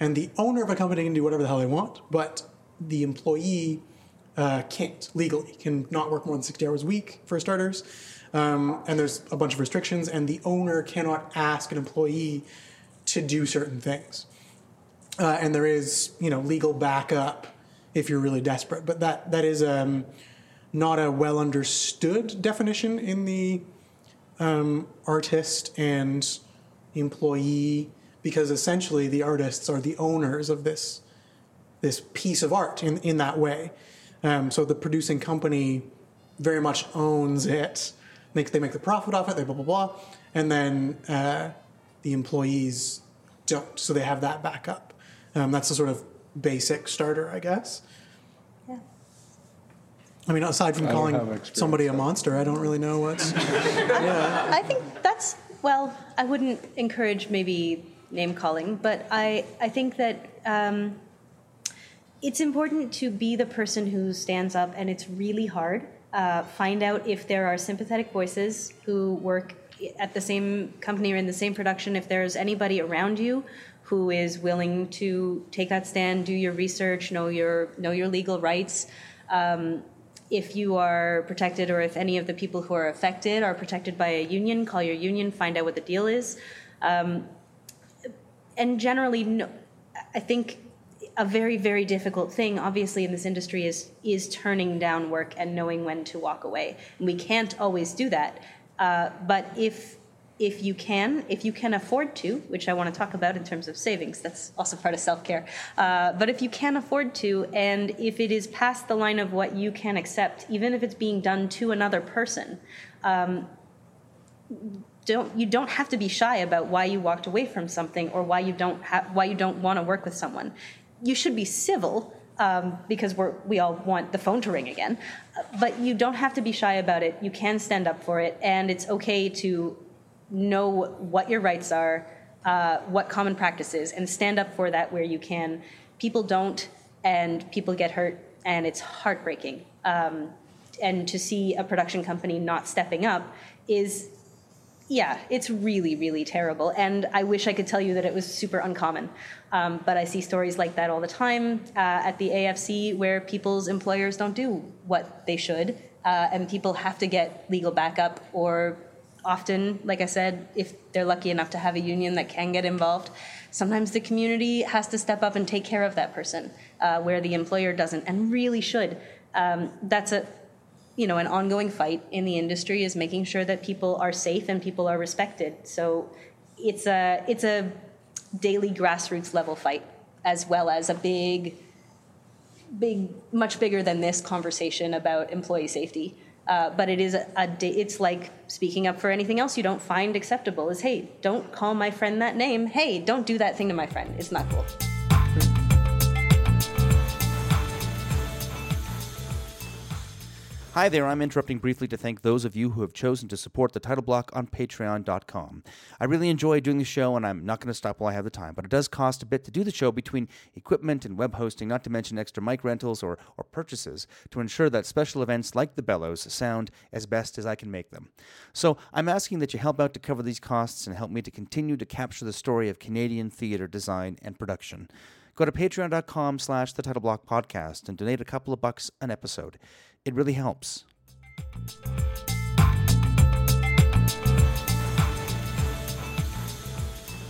G: And the owner of a company can do whatever the hell they want, but the employee uh, can't legally, can not work more than 60 hours a week for starters. Um, and there's a bunch of restrictions, and the owner cannot ask an employee to do certain things. Uh, and there is, you know, legal backup if you're really desperate. But that that is um, not a well understood definition in the um, artist and employee, because essentially the artists are the owners of this this piece of art in in that way. Um, so the producing company very much owns it. They, they make the profit off it. They blah blah blah, and then uh, the employees don't. So they have that backup. Um, that's a sort of basic starter, I guess.
I: Yeah.
G: I mean, aside from
H: I
G: calling somebody a monster, I don't really know what's. yeah.
I: I think that's well. I wouldn't encourage maybe name calling, but I I think that um, it's important to be the person who stands up, and it's really hard Uh, find out if there are sympathetic voices who work at the same company or in the same production. If there's anybody around you who is willing to take that stand, do your research, know your know your legal rights. Um, if you are protected, or if any of the people who are affected are protected by a union, call your union, find out what the deal is. Um, and generally, no, I think a very very difficult thing obviously in this industry is is turning down work and knowing when to walk away and we can't always do that uh, but if if you can if you can afford to which i want to talk about in terms of savings that's also part of self-care uh, but if you can afford to and if it is past the line of what you can accept even if it's being done to another person um, don't you don't have to be shy about why you walked away from something or why you don't ha- why you don't want to work with someone you should be civil um, because we all want the phone to ring again. But you don't have to be shy about it. You can stand up for it, and it's okay to know what your rights are, uh, what common practice is, and stand up for that where you can. People don't, and people get hurt, and it's heartbreaking. Um, and to see a production company not stepping up is yeah, it's really, really terrible. And I wish I could tell you that it was super uncommon. Um, but I see stories like that all the time uh, at the AFC where people's employers don't do what they should. Uh, and people have to get legal backup, or often, like I said, if they're lucky enough to have a union that can get involved, sometimes the community has to step up and take care of that person uh, where the employer doesn't and really should. Um, that's a you know, an ongoing fight in the industry is making sure that people are safe and people are respected. So it's a it's a daily grassroots level fight as well as a big big much bigger than this conversation about employee safety. Uh, but it is a, a it's like speaking up for anything else you don't find acceptable is hey don't call my friend that name. Hey don't do that thing to my friend. It's not cool
L: Hi there, I'm interrupting briefly to thank those of you who have chosen to support the title block on patreon.com. I really enjoy doing the show and I'm not going to stop while I have the time, but it does cost a bit to do the show between equipment and web hosting, not to mention extra mic rentals or, or purchases to ensure that special events like the Bellows sound as best as I can make them. So I'm asking that you help out to cover these costs and help me to continue to capture the story of Canadian theatre design and production. Go to patreon.com slash the title block podcast and donate a couple of bucks an episode. It really helps.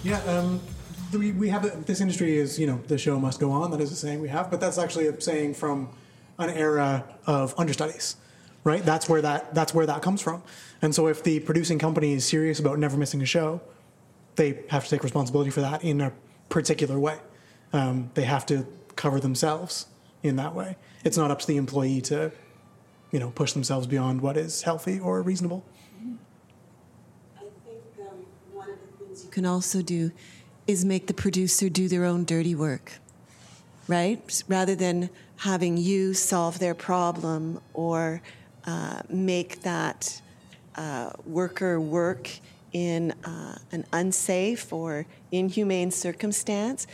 G: Yeah, um, we, we have a, this industry is you know the show must go on. That is a saying we have, but that's actually a saying from an era of understudies, right? That's where that that's where that comes from. And so if the producing company is serious about never missing a show, they have to take responsibility for that in a particular way. Um, they have to cover themselves in that way. It's not up to the employee to, you know, push themselves beyond what is healthy or reasonable.
R: I think um, one of the things you can also do is make the producer do their own dirty work, right? Rather than having you solve their problem or uh, make that uh, worker work in uh, an unsafe or inhumane circumstance.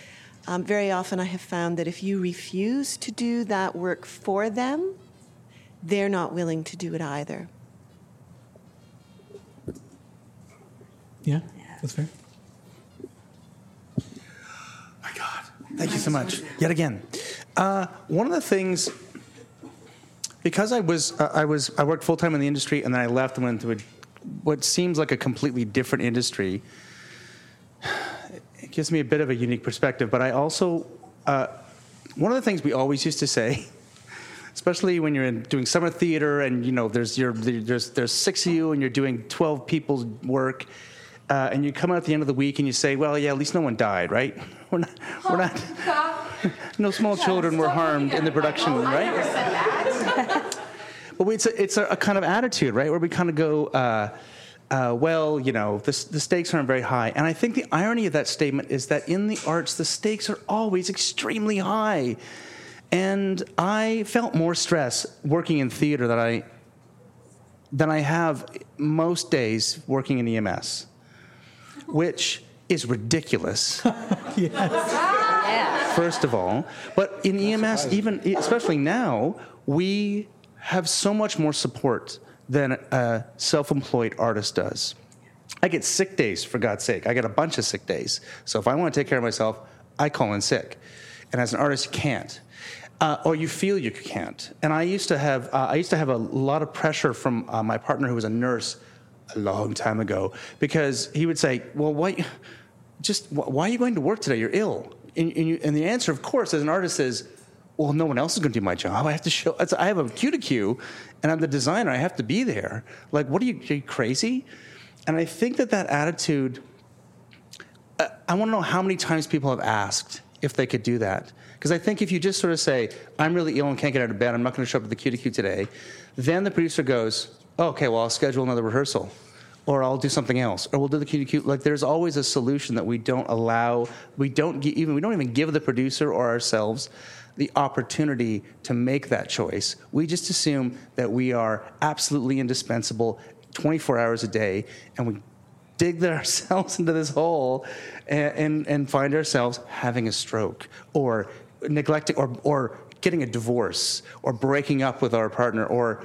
R: Um, very often, I have found that if you refuse to do that work for them, they're not willing to do it either.
G: Yeah, that's fair. My God.
L: Thank you so much. Yet again, uh, one of the things, because I was uh, I was I worked full time in the industry and then I left and went to a, what seems like a completely different industry. It gives me a bit of a unique perspective, but I also uh, one of the things we always used to say. Especially when you're in, doing summer theater and you know there's your, there's there's six of you and you're doing twelve people's work, uh, and you come out at the end of the week and you say, well, yeah, at least no one died, right? We're not, we're not no small children were harmed in the production, right? But it's a, it's a, a, kind of attitude, right, where we kind of go, uh, uh, well, you know, the, the stakes aren't very high. And I think the irony of that statement is that in the arts, the stakes are always extremely high. And I felt more stress working in theater than I, than I have most days working in EMS which is ridiculous.
G: yes.
L: First of all, but in EMS, even especially now, we have so much more support than a self employed artist does. I get sick days, for God's sake. I get a bunch of sick days. So if I want to take care of myself, I call in sick. And as an artist, you can't. Uh, or you feel you can't. And I used to have, uh, I used to have a lot of pressure from uh, my partner who was a nurse a long time ago because he would say, well, why, just, why are you going to work today? You're ill. And, and, you, and the answer, of course, as an artist is, well, no one else is going to do my job. I have to show. I have a cue to cue, and I'm the designer. I have to be there. Like, what are you, are you crazy? And I think that that attitude. I, I want to know how many times people have asked if they could do that. Because I think if you just sort of say, "I'm really ill and can't get out of bed. I'm not going to show up at the cue today," then the producer goes, oh, "Okay, well, I'll schedule another rehearsal." or I'll do something else, or we'll do the cue. Like there's always a solution that we don't allow, we don't even we don't even give the producer or ourselves the opportunity to make that choice. We just assume that we are absolutely indispensable 24 hours a day, and we dig ourselves into this hole and, and, and find ourselves having a stroke or neglecting or, or getting a divorce or breaking up with our partner or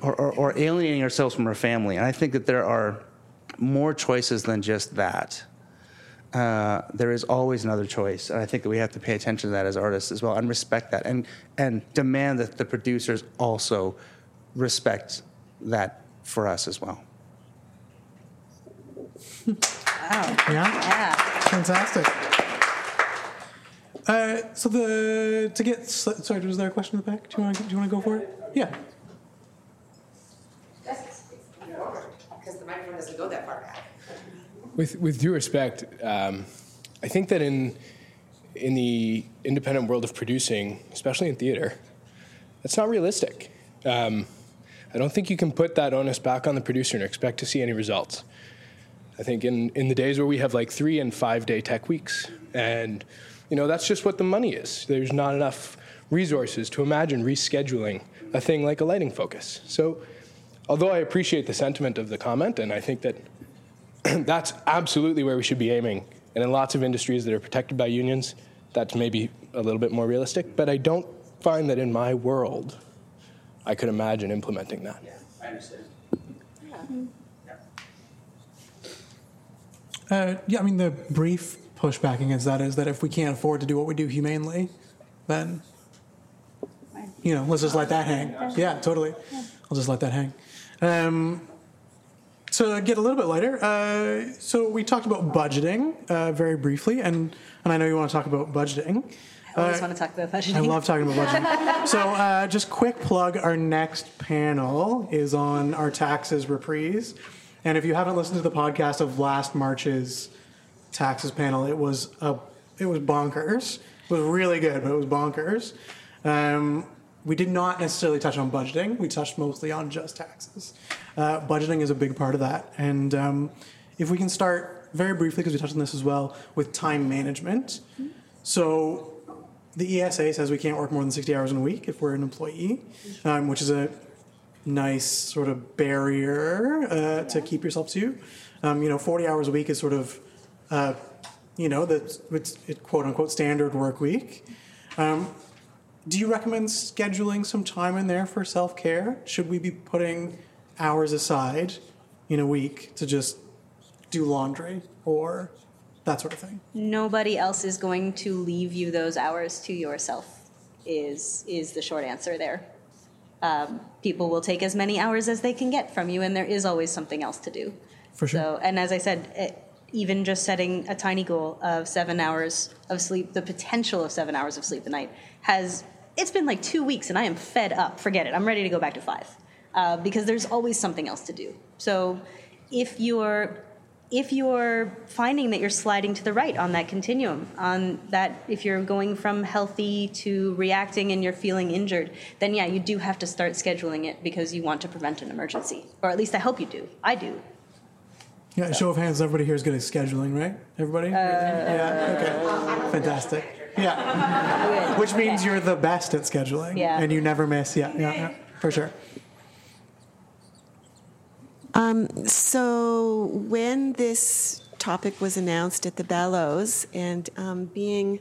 L: or, or, or alienating ourselves from our family. And I think that there are more choices than just that. Uh, there is always another choice, and I think that we have to pay attention to that as artists as well, and respect that, and and demand that the producers also respect that for us as well.
G: Wow. Yeah.
D: Yeah.
G: Fantastic. Uh, so the to get sorry, was there a question in the back? Do you want to do you want to go for it? Yeah.
D: Because the microphone doesn't go that far back.
S: With with due respect, um, I think that in in the independent world of producing, especially in theater, that's not realistic. Um, I don't think you can put that onus back on the producer and expect to see any results. I think in, in the days where we have like three and five day tech weeks, and you know that's just what the money is. There's not enough resources to imagine rescheduling a thing like a lighting focus. So, although I appreciate the sentiment of the comment, and I think that that's absolutely where we should be aiming, and in lots of industries that are protected by unions, that's maybe a little bit more realistic. But I don't find that in my world, I could imagine implementing that.
E: Yeah, I understand.
G: Uh, yeah, I mean, the brief pushback against that is that if we can't afford to do what we do humanely, then, you know, let's just let that hang. Yeah, totally. I'll just let that hang. Um, to get a little bit lighter, uh, so we talked about budgeting uh, very briefly, and, and I know you want to talk about budgeting.
I: I always
G: Uh,
I: want to talk about budgeting.
G: I love talking about budgeting. so, uh, just quick plug: our next panel is on our taxes reprise. And if you haven't listened to the podcast of last March's taxes panel, it was a, it was bonkers. It was really good, but it was bonkers. Um, we did not necessarily touch on budgeting. We touched mostly on just taxes. Uh, budgeting is a big part of that, and um, if we can start very briefly, because we touched on this as well, with time management. So the ESA says we can't work more than 60 hours in a week if we're an employee, um, which is a nice sort of barrier uh, to keep yourself to. Um, you know, 40 hours a week is sort of, uh, you know, the it's it, quote unquote standard work week. Um, do you recommend scheduling some time in there for self care? Should we be putting hours aside in a week to just do laundry or that sort of thing?
I: Nobody else is going to leave you those hours to yourself. Is is the short answer there? Um, people will take as many hours as they can get from you, and there is always something else to do.
G: For sure.
I: So, and as I said, it, even just setting a tiny goal of seven hours of sleep, the potential of seven hours of sleep a night has. It's been like two weeks, and I am fed up. Forget it. I'm ready to go back to five uh, because there's always something else to do. So, if you're if you're finding that you're sliding to the right on that continuum, on that if you're going from healthy to reacting and you're feeling injured, then yeah, you do have to start scheduling it because you want to prevent an emergency. Or at least I hope you do. I do.
G: Yeah, show of hands. Everybody here is good at scheduling, right? Everybody? yeah. Okay. Fantastic. Yeah. Which means you're the best at scheduling.
I: Yeah.
G: And you never miss. Yeah. Yeah. yeah for sure.
R: Um, so when this topic was announced at the Bellows, and um, being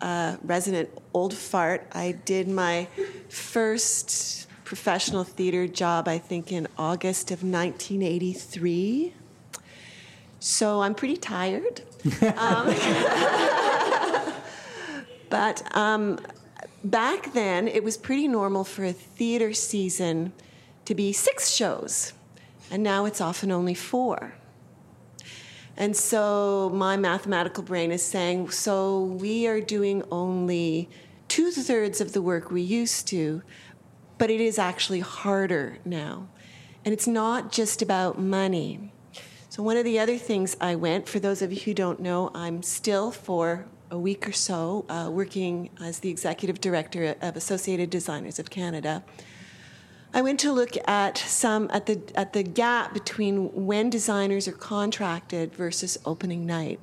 R: a resident old fart, I did my first professional theater job, I think, in August of 1983. So I'm pretty tired. um, but um, back then, it was pretty normal for a theater season to be six shows, and now it's often only four. And so my mathematical brain is saying, so we are doing only two thirds of the work we used to, but it is actually harder now. And it's not just about money. So, one of the other things I went, for those of you who don't know, I'm still for a week or so uh, working as the executive director of Associated Designers of Canada. I went to look at some at the at the gap between when designers are contracted versus opening night,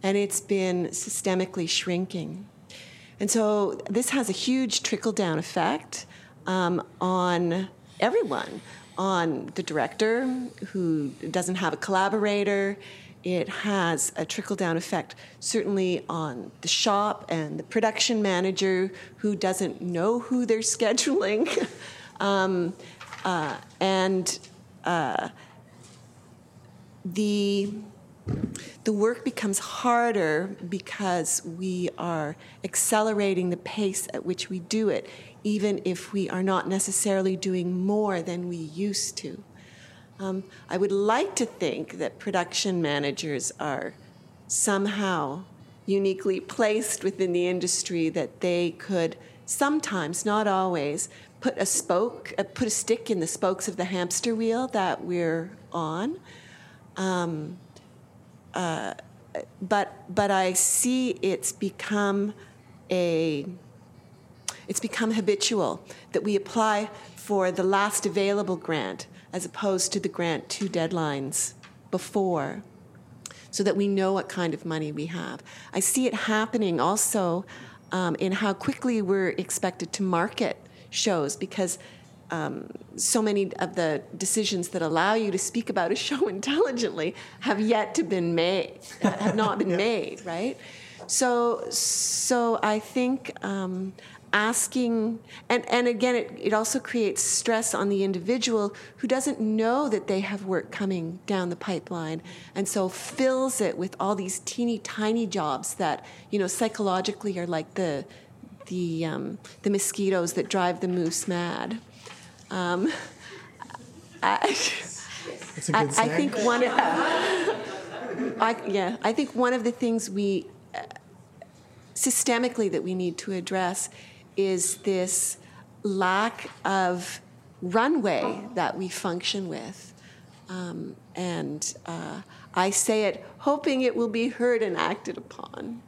R: and it's been systemically shrinking. And so this has a huge trickle down effect um, on everyone, on the director who doesn't have a collaborator. It has a trickle down effect, certainly on the shop and the production manager who doesn't know who they're scheduling. um, uh, and uh, the the work becomes harder because we are accelerating the pace at which we do it, even if we are not necessarily doing more than we used to. Um, I would like to think that production managers are somehow uniquely placed within the industry that they could sometimes, not always, put a spoke, uh, put a stick in the spokes of the hamster wheel that we're on. Um, uh, but but I see it's become a it's become habitual that we apply for the last available grant as opposed to the grant two deadlines before so that we know what kind of money we have. I see it happening also um, in how quickly we're expected to market shows because um, so many of the decisions that allow you to speak about a show intelligently have yet to been made, have not been made, right? So, so I think um, asking, and, and again, it, it also creates stress on the individual who doesn't know that they have work coming down the pipeline, and so fills it with all these teeny tiny jobs that you know psychologically are like the the um, the mosquitoes that drive the moose mad. Um, I, I, I think one. I, yeah, I think one of the things we uh, systemically that we need to address is this lack of runway that we function with, um, and uh, I say it hoping it will be heard and acted upon.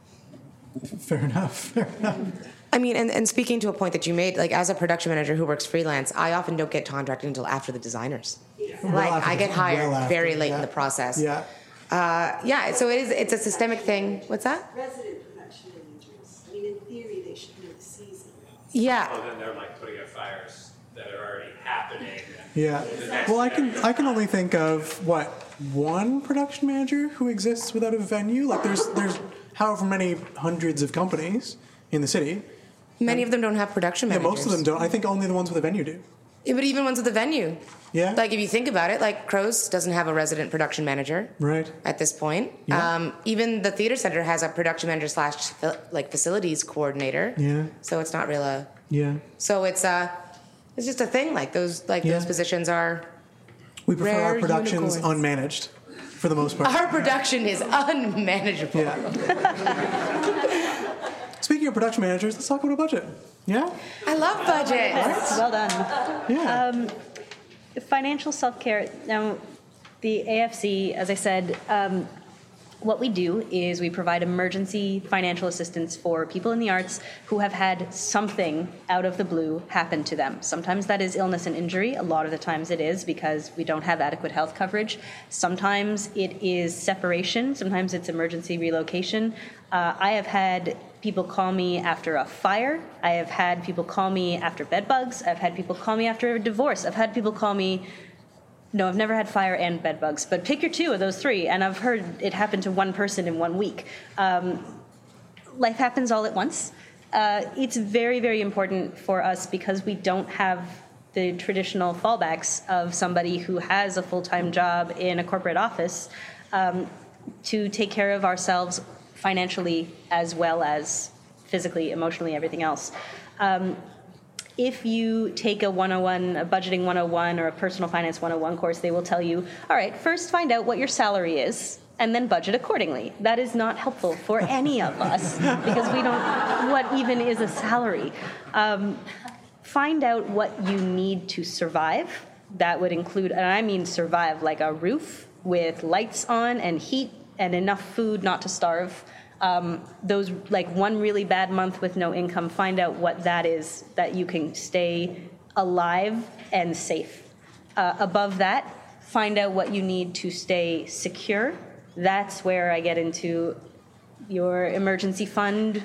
G: Fair enough. Fair enough.
D: I mean, and, and speaking to a point that you made, like as a production manager who works freelance, I often don't get contracted until after the designers.
G: Well
D: like
G: after
D: I get hired
G: well after,
D: very late
G: yeah.
D: in the process.
G: Yeah.
D: Uh, yeah. So it is. It's a systemic thing. What's that?
R: Resident production managers. I mean, in theory, they should know the season.
D: Yeah.
E: Oh, then they're like putting out fires that are already happening.
G: Yeah. Well, I can I can only think of what one production manager who exists without a venue. Like there's there's however many hundreds of companies in the city.
D: Many of them don't have production
G: Yeah, most of them don't. I think only the ones with a venue do.
D: Yeah, but even ones at the venue.
G: Yeah.
D: Like if you think about it, like Crows doesn't have a resident production manager
G: Right.
D: at this point.
G: Yeah.
D: Um, even the theater center has a production manager slash like facilities coordinator.
G: Yeah.
D: So it's not real a.
G: Yeah.
D: So it's uh it's just a thing. Like those like
G: Yeah.
D: those positions are.
G: We prefer our productions
D: unicorns.
G: unmanaged for the most part.
D: Our production is unmanageable.
G: Speaking of production managers, let's talk about a budget. Yeah?
D: I love budgets.
I: Well done.
G: Yeah.
I: Um, financial self care. Now, the AFC, as I said, um, what we do is we provide emergency financial assistance for people in the arts who have had something out of the blue happen to them. Sometimes that is illness and injury. A lot of the times it is because we don't have adequate health coverage. Sometimes it is separation. Sometimes it's emergency relocation. Uh, I have had people call me after a fire. I have had people call me after bed bugs. I've had people call me after a divorce. I've had people call me no, I've never had fire and bed bugs, but pick your two of those three, and I've heard it happen to one person in one week. Um, life happens all at once. Uh, it's very, very important for us because we don't have the traditional fallbacks of somebody who has a full time job in a corporate office um, to take care of ourselves financially as well as physically, emotionally, everything else. Um, if you take a 101, a budgeting 101 or a personal finance 101 course, they will tell you, all right, first find out what your salary is and then budget accordingly. That is not helpful for any of us because we don't, what even is a salary? Um, find out what you need to survive. That would include, and I mean survive, like a roof with lights on and heat and enough food not to starve. Um, those like one really bad month with no income, find out what that is that you can stay alive and safe. Uh, above that, find out what you need to stay secure. That's where I get into your emergency fund.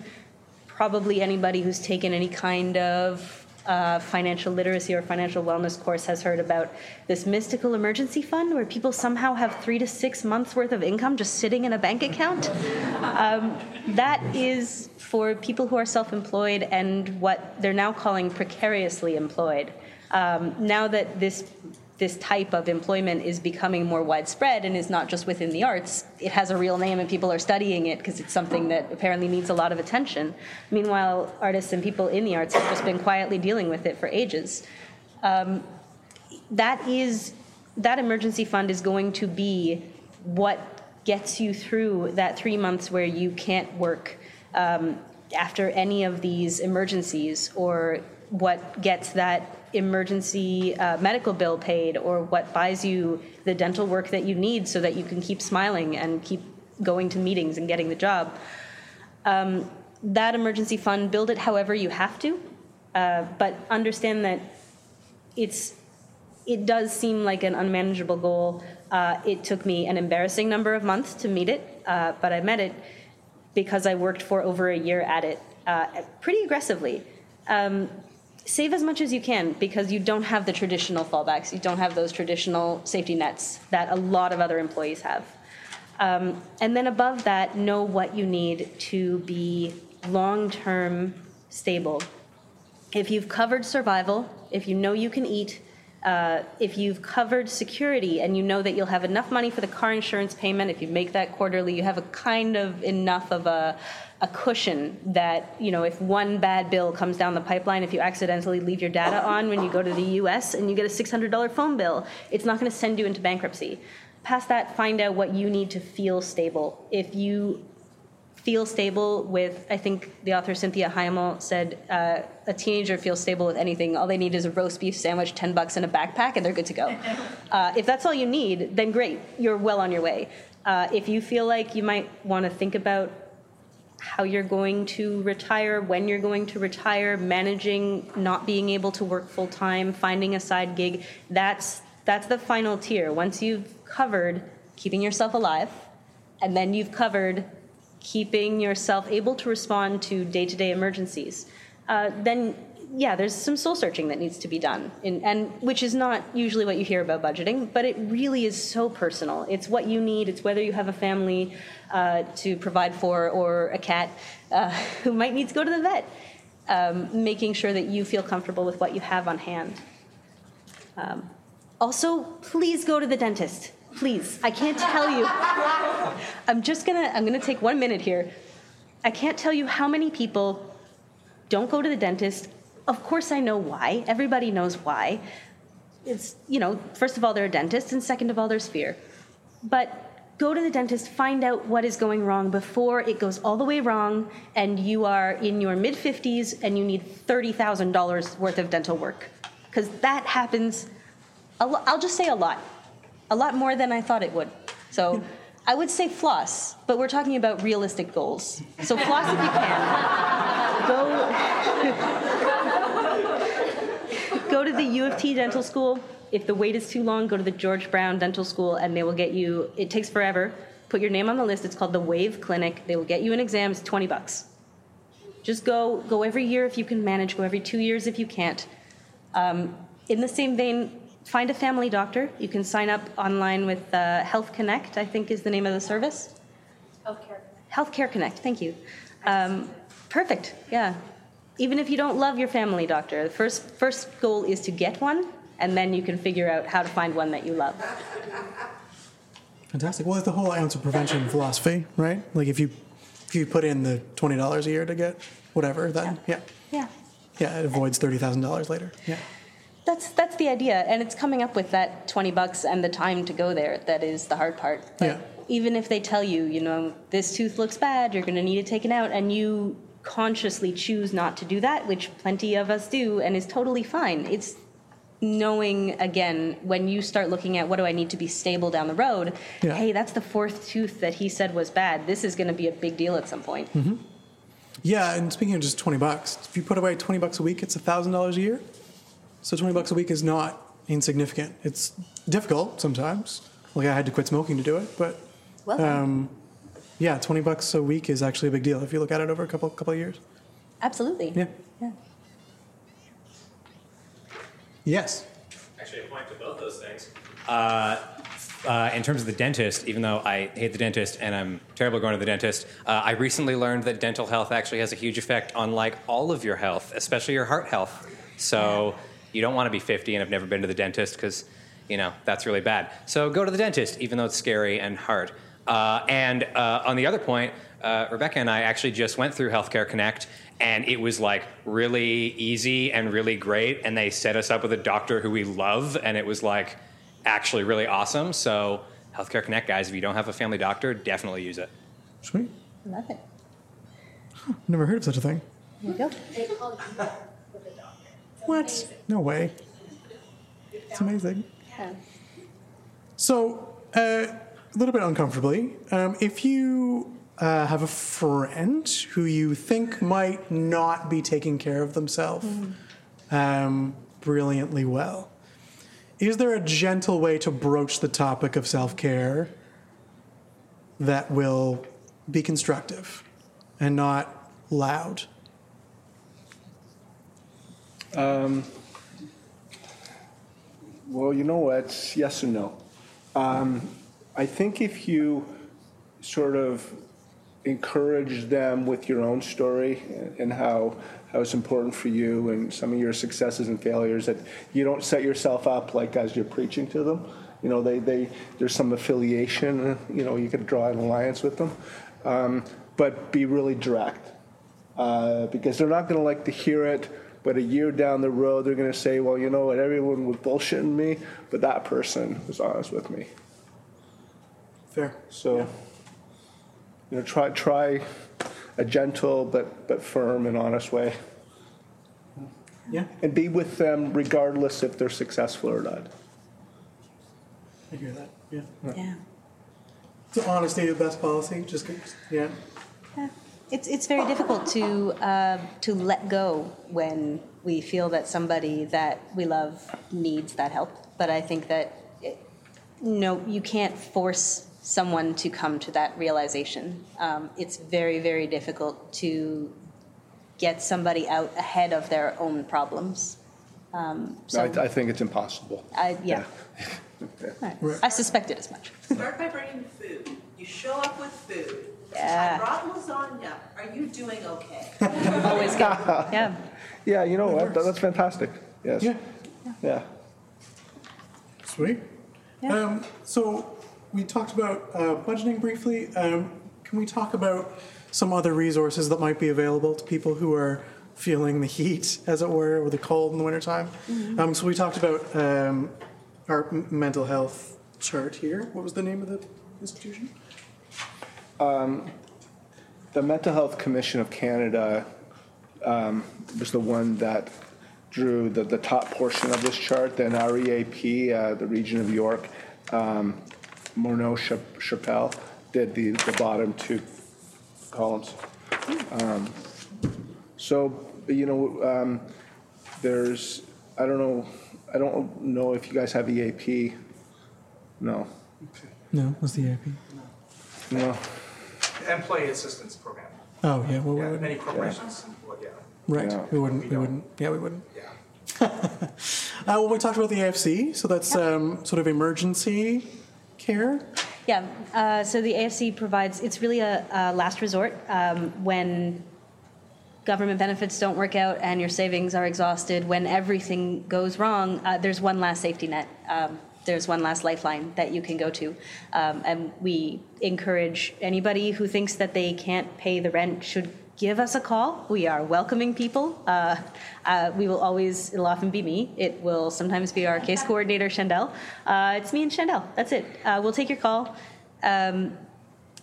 I: Probably anybody who's taken any kind of uh, financial literacy or financial wellness course has heard about this mystical emergency fund where people somehow have three to six months worth of income just sitting in a bank account. Um, that is for people who are self employed and what they're now calling precariously employed. Um, now that this this type of employment is becoming more widespread and is not just within the arts. It has a real name and people are studying it because it's something that apparently needs a lot of attention. Meanwhile, artists and people in the arts have just been quietly dealing with it for ages. Um, that is that emergency fund is going to be what gets you through that three months where you can't work um, after any of these emergencies or what gets that emergency uh, medical bill paid or what buys you the dental work that you need so that you can keep smiling and keep going to meetings and getting the job. Um, that emergency fund, build it however you have to, uh, but understand that it's it does seem like an unmanageable goal. Uh, it took me an embarrassing number of months to meet it, uh, but I met it because I worked for over a year at it uh, pretty aggressively. Um, save as much as you can because you don't have the traditional fallbacks. You don't have those traditional safety nets that a lot of other employees have. Um, and then above that, know what you need to be long term stable. If you've covered survival, if you know you can eat, uh, if you've covered security and you know that you'll have enough money for the car insurance payment, if you make that quarterly, you have a kind of enough of a, a cushion that, you know, if one bad bill comes down the pipeline, if you accidentally leave your data on when you go to the US and you get a $600 phone bill, it's not going to send you into bankruptcy. Past that, find out what you need to feel stable. If you feel stable with, I think the author Cynthia Heimel said, uh, a teenager feels stable with anything. All they need is a roast beef sandwich, 10 bucks, and a backpack, and they're good to go. Uh, if that's all you need, then great, you're well on your way. Uh, if you feel like you might want to think about how you're going to retire, when you're going to retire, managing not being able to work full time, finding a side gig. That's that's the final tier. Once you've covered keeping yourself alive, and then you've covered keeping yourself able to respond to day-to-day emergencies, uh, then yeah, there's some soul searching that needs to be done, in, and which is not usually what you hear about budgeting, but it really is so personal. It's what you need. It's whether you have a family uh, to provide for or a cat uh, who might need to go to the vet. Um, making sure that you feel comfortable with what you have on hand. Um, also, please go to the dentist. Please, I can't tell you. I'm just gonna. I'm gonna take one minute here. I can't tell you how many people don't go to the dentist of course, I know why. Everybody knows why. It's, you know, first of all, they're a dentist, and second of all, there's fear. But go to the dentist, find out what is going wrong before it goes all the way wrong, and you are in your mid 50s and you need $30,000 worth of dental work. Because that happens, lo- I'll just say a lot, a lot more than I thought it would. So I would say floss, but we're talking about realistic goals. So floss if you can. Go. go to the U of T dental school. If the wait is too long, go to the George Brown Dental School and they will get you, it takes forever. Put your name on the list. It's called the Wave Clinic. They will get you an exam. It's 20 bucks. Just go, go every year if you can manage, go every two years if you can't. Um, in the same vein, find a family doctor. You can sign up online with uh, Health Connect, I think is the name of the service.
N: Healthcare.
I: Healthcare Connect, thank you. Um, perfect, yeah even if you don't love your family doctor, the first first goal is to get one, and then you can figure out how to find one that you love.
G: Fantastic. Well, it's the whole ounce of prevention philosophy, right? Like if you if you put in the twenty dollars a year to get whatever, then yeah,
I: Yeah.
G: yeah, it avoids thirty thousand dollars later. Yeah.
I: That's that's the idea, and it's coming up with that twenty bucks and the time to go there that is the hard part. But
G: Yeah.
I: even if they tell you, you know, this tooth looks bad, you're going to need it taken out, and you consciously choose not to do that, which plenty of us do, and is totally fine. It's knowing again when you start looking at what do I need to be stable down the road.
G: Yeah.
I: Hey, that's the fourth tooth that he said was bad. This is going to be a big deal at some point.
G: hmm Yeah, and speaking of just twenty bucks, if you put away twenty bucks a week, it's thousand dollars a year. So twenty bucks a week is not insignificant. It's difficult sometimes. Like I had to quit smoking to do it, but
I: Well
G: um, yeah, twenty bucks a week is actually a big deal if you look at it over a couple couple of years.
I: Absolutely.
G: Yeah.
I: Yeah.
G: Yes.
E: Actually, a point to both those things. Uh, uh, in terms of the dentist, even though I hate the dentist and I'm terrible going to the dentist, uh, I recently learned that dental health actually has a huge effect on like all of your health, especially your heart health. So you don't want to be 50 and have never been to the dentist because you know that's really bad. So go to the dentist, even though it's scary and hard. Uh, and uh, on the other point, uh, Rebecca and I actually just went through Healthcare Connect, and it was like really easy and really great. And they set us up with a doctor who we love, and it was like actually really awesome. So, Healthcare Connect, guys, if you don't have a family doctor, definitely use it.
G: Sweet.
I: Love it.
G: Never heard of such a thing.
I: There you go.
N: They call you up with a doctor.
G: What? No way. It's amazing.
I: Yeah.
G: So, uh, a little bit uncomfortably, um, if you uh, have a friend who you think might not be taking care of themselves um, brilliantly well, is there a gentle way to broach the topic of self care that will be constructive and not loud?
H: Um, well, you know what? Yes and no. Um, I think if you sort of encourage them with your own story and how how it's important for you and some of your successes and failures that you don't set yourself up like as you're preaching to them. You know they, they there's some affiliation you know you could draw an alliance with them. Um, but be really direct. Uh, because they're not going to like to hear it but a year down the road they're going to say well you know what? Everyone was bullshitting me but that person was honest with me
G: Fair.
H: so you know try try a gentle but but firm and honest way
G: Yeah.
H: and be with them regardless if they're successful or not
G: I hear that. Yeah.
I: Yeah.
G: So honesty is the best policy. Just good. yeah.
I: It's it's very difficult to uh, to let go when we feel that somebody that we love needs that help. But I think that it, no, you can't force someone to come to that realization. Um, it's very very difficult to get somebody out ahead of their own problems. Um, so
H: I, I think it's impossible
I: I, yeah, I suspected as much.
K: Start by bringing food. You show up with food.
I: Yeah.
K: I brought lasagna. Are you doing okay?
I: Always good. Yeah.
H: yeah you know what that's fantastic yes
G: Yeah.
H: yeah
G: Sweet. Um, so we talked about uh, budgeting briefly. Um, can we talk about some other resources that might be available to people who are feeling the heat, as it were, or the cold in the wintertime?
I: Mhm.
G: Um, so we talked about um, our m- mental health chart here. What was the name of the institution?
H: Um, the Mental Health Commission of Canada um, was the one that drew the, the top portion of this chart. Then REAP, uh, the region of York, um, Morneau Chap- Shepell did the, the bottom two columns. Um, so, you know, um, there's, I don't know, I don't know if you guys have EAP. No.
G: No, what's the AP?
H: No.
P: Employee assistance program.
G: Oh yeah, well, we
P: Yeah,
G: wouldn't.
P: many corporations, well, yeah.
G: Right,
H: Yeah.
G: we wouldn't. We wouldn't. Yeah, we wouldn't. uh, well, we talked about the AFC, so that's um, sort of emergency care.
I: Yeah, uh, so the AFC provides, it's really a, a last resort um, when government benefits don't work out and your savings are exhausted, when everything goes wrong, uh, there's one last safety net. Um, there's one last lifeline that you can go to. Um, and we encourage anybody who thinks that they can't pay the rent should give us a call. We are welcoming people. Uh, uh, we will always, it'll often be me. It will sometimes be our case coordinator, Shandell. Uh, it's me and Shandell. That's it. Uh, we'll take your call. Um,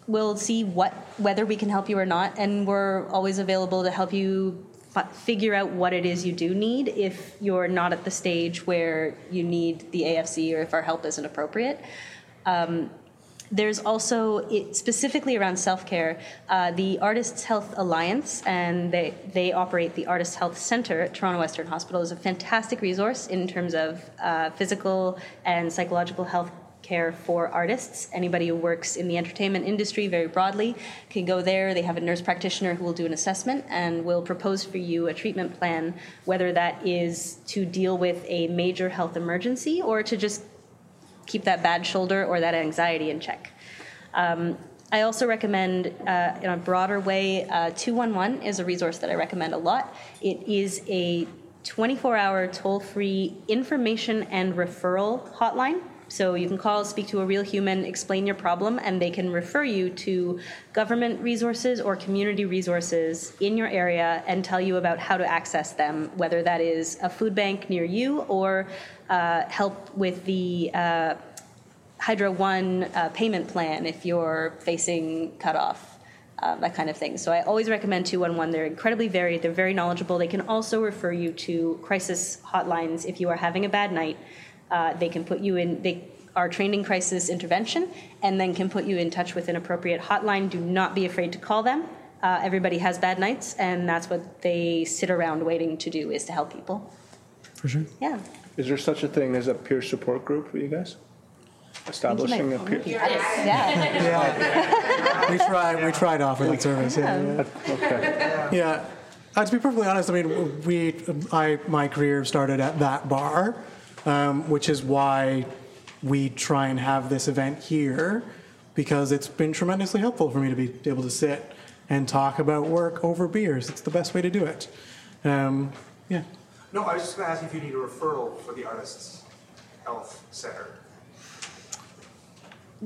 I: we'll see what whether we can help you or not, and we're always available to help you fi- figure out what it is you do need if you're not at the stage where you need the AFC or if our help isn't appropriate. Um, there's also it, specifically around self-care uh, the artists health alliance and they, they operate the artists health center at toronto western hospital is a fantastic resource in terms of uh, physical and psychological health care for artists. Anybody who works in the entertainment industry very broadly can go there. They have a nurse practitioner who will do an assessment and will propose for you a treatment plan whether that is to deal with a major health emergency or to just keep that bad shoulder or that anxiety in check. Um, I also recommend, uh, in a broader way, uh, 211 is a resource that I recommend a lot. It is a 24 hour toll free information and referral hotline. So you can call, speak to a real human, explain your problem, and they can refer you to government resources or community resources in your area and tell you about how to access them, whether that is a food bank near you or help with the uh, Hydro One uh, payment plan if you're facing cutoff, uh, that kind of thing. So I always recommend 211. They're incredibly varied, they're very knowledgeable. They can also refer you to crisis hotlines if you are having a bad night. Uh, they can put you in, they are trained in crisis intervention and then can put you in touch with an appropriate hotline. Do not be afraid to call them. Uh, everybody has bad nights, and that's what they sit around waiting to do is to help people.
G: For sure.
I: Yeah.
H: Is there such a thing as a peer support group for you guys? Establishing a peer.
G: Yeah. we tried. We tried to offer that service. Yeah. yeah.
H: Okay.
G: Yeah. Uh, to be perfectly honest, I mean, we, I, my career started at that bar, um, which is why we try and have this event here, because it's been tremendously helpful for me to be able to sit and talk about work over beers. It's the best way to do it. Um, yeah.
P: No, I was just going to ask if you need a referral for the Artists Health Center.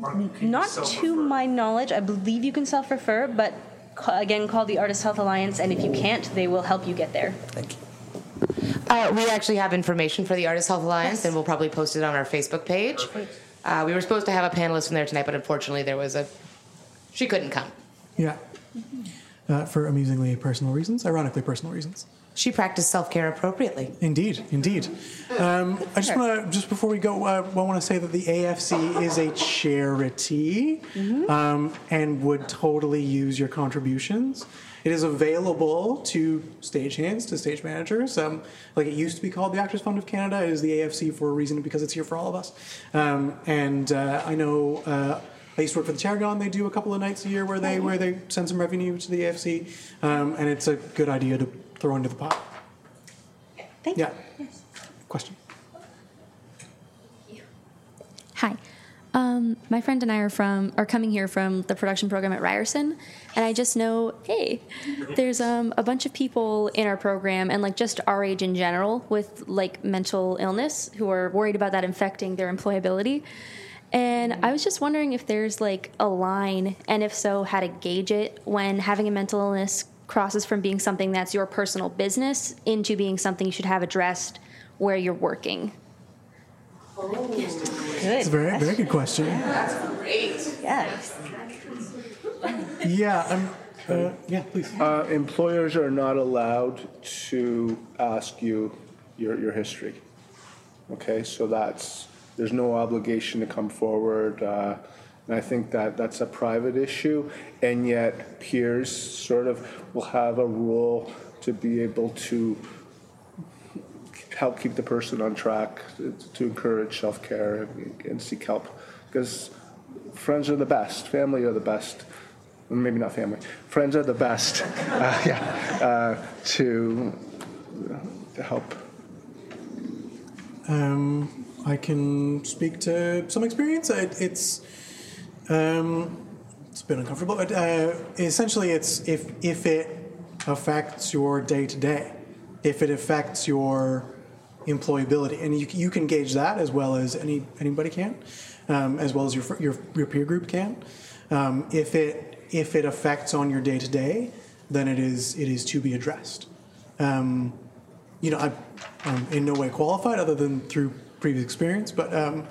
P: Or can you
I: Not to my knowledge. I believe you can self refer, but ca- again, call the Artist Health Alliance, and if you can't, they will help you get there.
L: Thank you.
D: Uh, we actually have information for the Artists Health Alliance, and we'll probably post it on our Facebook page. Uh, we were supposed to have a panelist from there tonight, but unfortunately, there was a. She couldn't come.
G: Yeah. Uh, for amusingly personal reasons, ironically personal reasons.
D: She practiced self care appropriately.
G: Indeed, indeed. Um, I just want to, just before we go, uh, I want to say that the AFC is a charity um, and would totally use your contributions. It is available to stagehands, to stage managers. Um, like it used to be called the Actors Fund of Canada. It is the AFC for a reason because it's here for all of us. Um, and uh, I know I used to work for the Tarragon. They do a couple of nights a year where they where they send some revenue to the AFC, um, and it's a good idea to throw into the pot.
I: Thank you.
G: yeah. Question.
T: Hi. Um, my friend and I are from are coming here from the production program at Ryerson, and I just know, hey, there's um, a bunch of people in our program and like just our age in general with like mental illness who are worried about that infecting their employability. And I was just wondering if there's like a line, and if so, how to gauge it when having a mental illness crosses from being something that's your personal business into being something you should have addressed where you're working.
G: It's a very, very good question.
D: That's great.
I: Yes.
G: Yeah, um, uh, yeah, please.
H: Uh, employers are not allowed to ask you your, your history. Okay, so that's, there's no obligation to come forward. Uh, and I think that that's a private issue, and yet peers sort of will have a rule to be able to help keep the person on track, to, encourage self care and, and seek help. Because friends are the best, family are the best. Maybe not family. Friends are the best. Uh, yeah, uh, to to help.
G: Um, I can speak to some experience. It, it's um, it's been uncomfortable, but uh, essentially, it's if if it affects your day to day, if it affects your employability, and you, you can gauge that as well as any anybody can, um, as well as your, your your peer group can. Um, if it if it affects on your day to day, then it is it is to be addressed. Um, you know, I, I'm in no way qualified other than through previous experience, but um,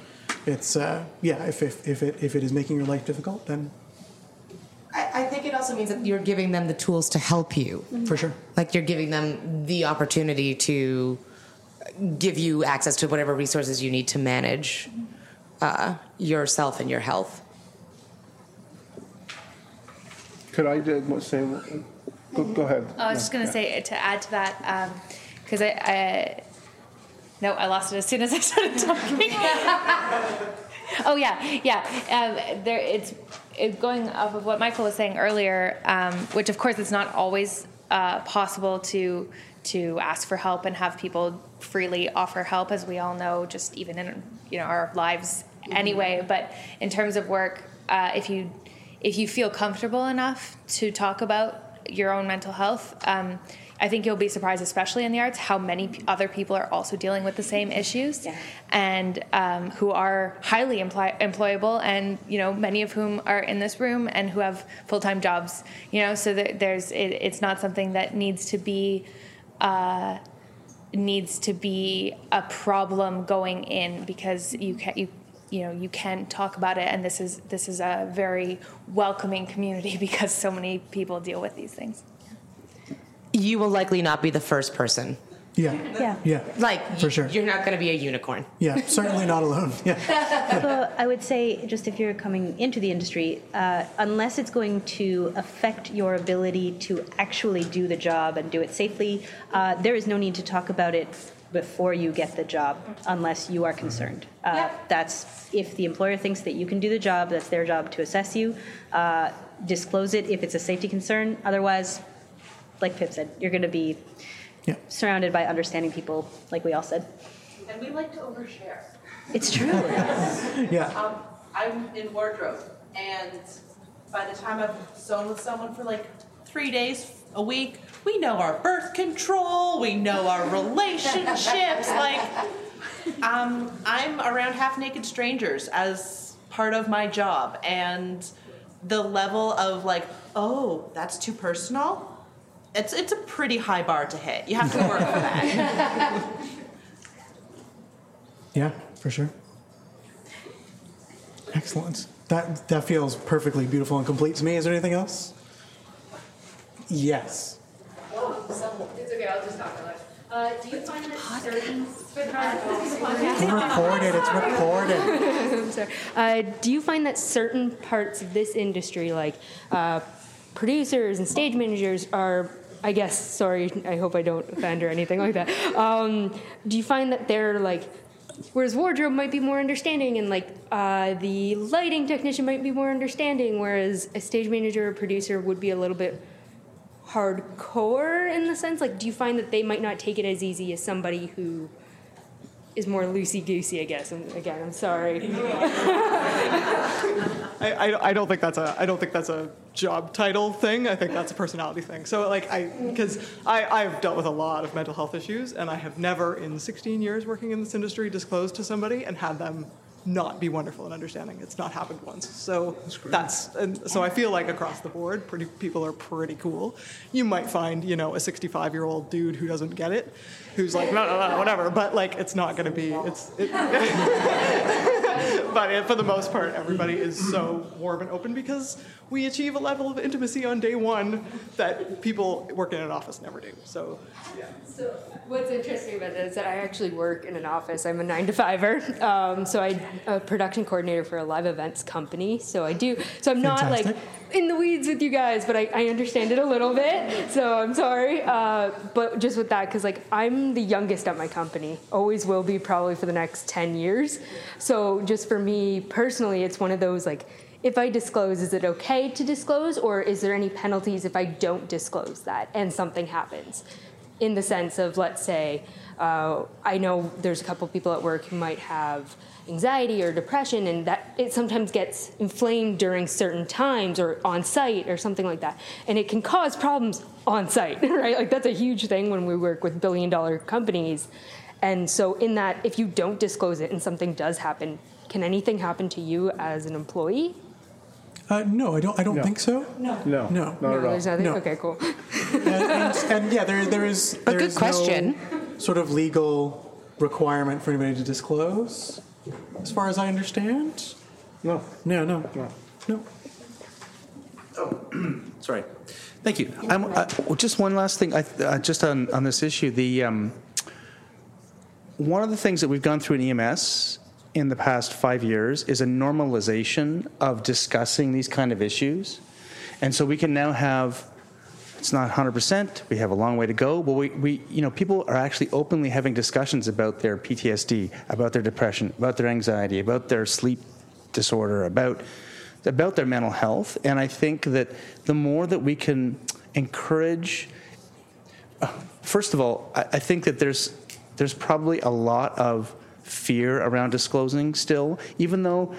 G: it's uh, yeah. If, if if it if it is making your life difficult, then
D: I, I think it also means that you're giving them the tools to help you.
G: for sure.
D: Like you're giving them the opportunity to give you access to whatever resources you need to manage uh, yourself and your health.
H: Could I uh, say, go, go ahead.
N: I was just going to say to add to that because I, I no, I lost it as soon as I started talking. oh yeah, yeah. Um, there, it's it, going off of what Michael was saying earlier, um, which of course it's not always uh, possible to to ask for help and have people freely offer help, as we all know, just even in you know our lives anyway. But in terms of work, uh, if you if you feel comfortable enough to talk about your own mental health, um, I think you'll be surprised, especially in the arts, how many p- other people are also dealing with the same issues, and um, who are highly employ- employable, and you know many of whom are in this room and who have full time jobs. You know, so that there's it, it's not something that needs to be. Uh, needs to be a problem going in because you can you you know you can talk about it and this is this is a very welcoming community because so many people deal with these things
D: You will likely not be the first person.
G: Yeah.
I: Yeah.
G: Yeah.
D: Like
G: For sure.
D: you're not going to be a unicorn.
G: Yeah, certainly not alone. Yeah.
I: so I would say, just if you're coming into the industry, uh, unless it's going to affect your ability to actually do the job and do it safely, uh, there is no need to talk about it before you get the job, unless you are concerned. Uh, That's if the employer thinks that you can do the job, that's their job to assess you. Uh, disclose it if it's a safety concern. Otherwise, like Pip said, you're going to be surrounded by understanding people, like we all said.
K: And we like to overshare.
I: It's true.
G: Yeah.
K: Um, I'm in wardrobe, and by the time I've sewn with someone for like three days, a week, we know our birth control, we know our relationships. like, um, I'm around half naked strangers as part of my job, and the level of like, oh, that's too personal. It's it's a pretty high bar to hit. You have to work for that.
G: Yeah, for sure. Excellent. That that feels perfectly beautiful and complete to me. Is there anything else? Yes.
M: It's okay, I'll just talk about it. Uh, do you find that certain
G: It's recorded. It's recorded.
M: I'm sorry. Uh, do you find that certain parts of this industry, like uh, producers and stage managers, are I guess sorry, I hope I don't offend or anything like that. Um, do you find that they're like, whereas wardrobe might be more understanding and like uh, the lighting technician might be more understanding, whereas a stage manager or producer would be a little bit hardcore in the sense? Like do you find that they might not take it as easy as somebody who is more loosey goosey I guess? And again I'm sorry
Q: I, I, I don't think that's a I don't think that's a job title thing. I think that's a personality thing. So like I because I I've dealt with a lot of mental health issues and I have never in 16 years working in this industry disclosed to somebody and had them not be wonderful and understanding. It's not happened once. So that's, and so I feel like across the board, pretty people are pretty cool. You might find you know a 65 year old dude who doesn't get it, who's like no no no whatever. But like it's not going to be it's. It, but it, for the most part, everybody is so warm and open because we achieve a level of intimacy on day one that people working in an office never do. So, yeah.
M: So what's interesting about that is that I actually work in an office. I'm a nine to fiver. Um, so I'm a production coordinator for a live events company. So I do. So I'm not
G: Fantastic.
M: like in the weeds with you guys, but I, I understand it a little bit. So I'm sorry. Uh, but just with that, because like I'm the youngest at my company, always will be probably for the next ten years. So just for me personally, it's one of those like. If I disclose, is it okay to disclose, or is there any penalties if I don't disclose that and something happens? in the sense of let's say uh, i know there's a couple people at work who might have anxiety or depression, and that it sometimes gets inflamed during certain times or on site or something like that. And it can cause problems on site, right? Like that's a huge thing when we work with billion dollar companies. And so, in that, if you don't disclose it and something does happen, can anything happen to you as an employee?
G: Uh, no, I don't. I don't think so.
M: No.
H: No.
G: No.
M: no, there's nothing.
G: No.
M: Okay, cool.
G: and, and, and yeah, there there is there
K: good
G: is
K: question.
G: no sort of legal requirement for anybody to disclose, as far as I understand.
H: No.
G: No. No. No.
L: Oh, sorry. Thank you. I'm, uh, well, just one last thing, I, uh, just on, on this issue. The um, one of the things that we've gone through in EMS in the past five years is a normalization of discussing these kind of issues, and so we can now have. It's not 100%. We have a long way to go, but we, we, you know, people are actually openly having discussions about their PTSD, about their depression, about their anxiety, about their sleep disorder, about about their mental health. And I think that the more that we can encourage, uh, first of all, I, I think that there's there's probably a lot of fear around disclosing still, even though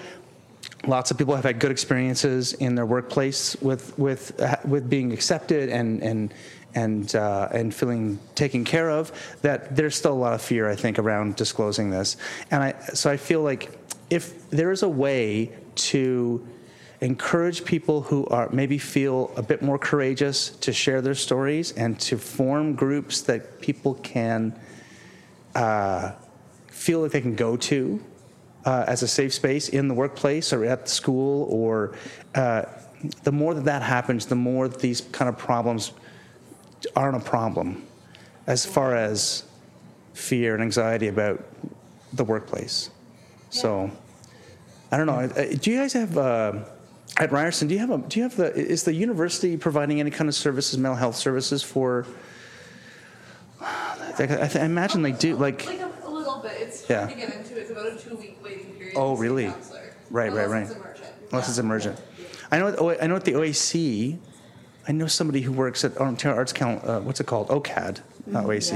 L: lots of people have had good experiences in their workplace with with uh, with being accepted and and and uh, and feeling taken care of. That there's still a lot of fear, I think, around disclosing this. And I so I feel like if there is a way to encourage people who are maybe feel a bit more courageous to share their stories and to form groups that people can uh, feel like they can go to uh, as a safe space in the workplace or at school or uh, the more that that happens the more these kind of problems aren't a problem as far as fear and anxiety about the workplace. So i don't know. Uh, do you guys have uh, at ryerson do you have a do you have the is the university providing any kind of services mental health services for I, th- I imagine they do like
U: Like a, a little bit. It's
L: Yeah.
U: to get into. It's about a two week waiting period.
L: Oh,
U: to see a
L: really?
U: counselor.
L: Right, right,
U: Unless
L: right.
U: it's emergent.
L: Unless it's emergent. I know. At, O- I know at the OAC. I know somebody who works at Ontario Arts Council. Uh, what's it called? OCAD, not OAC.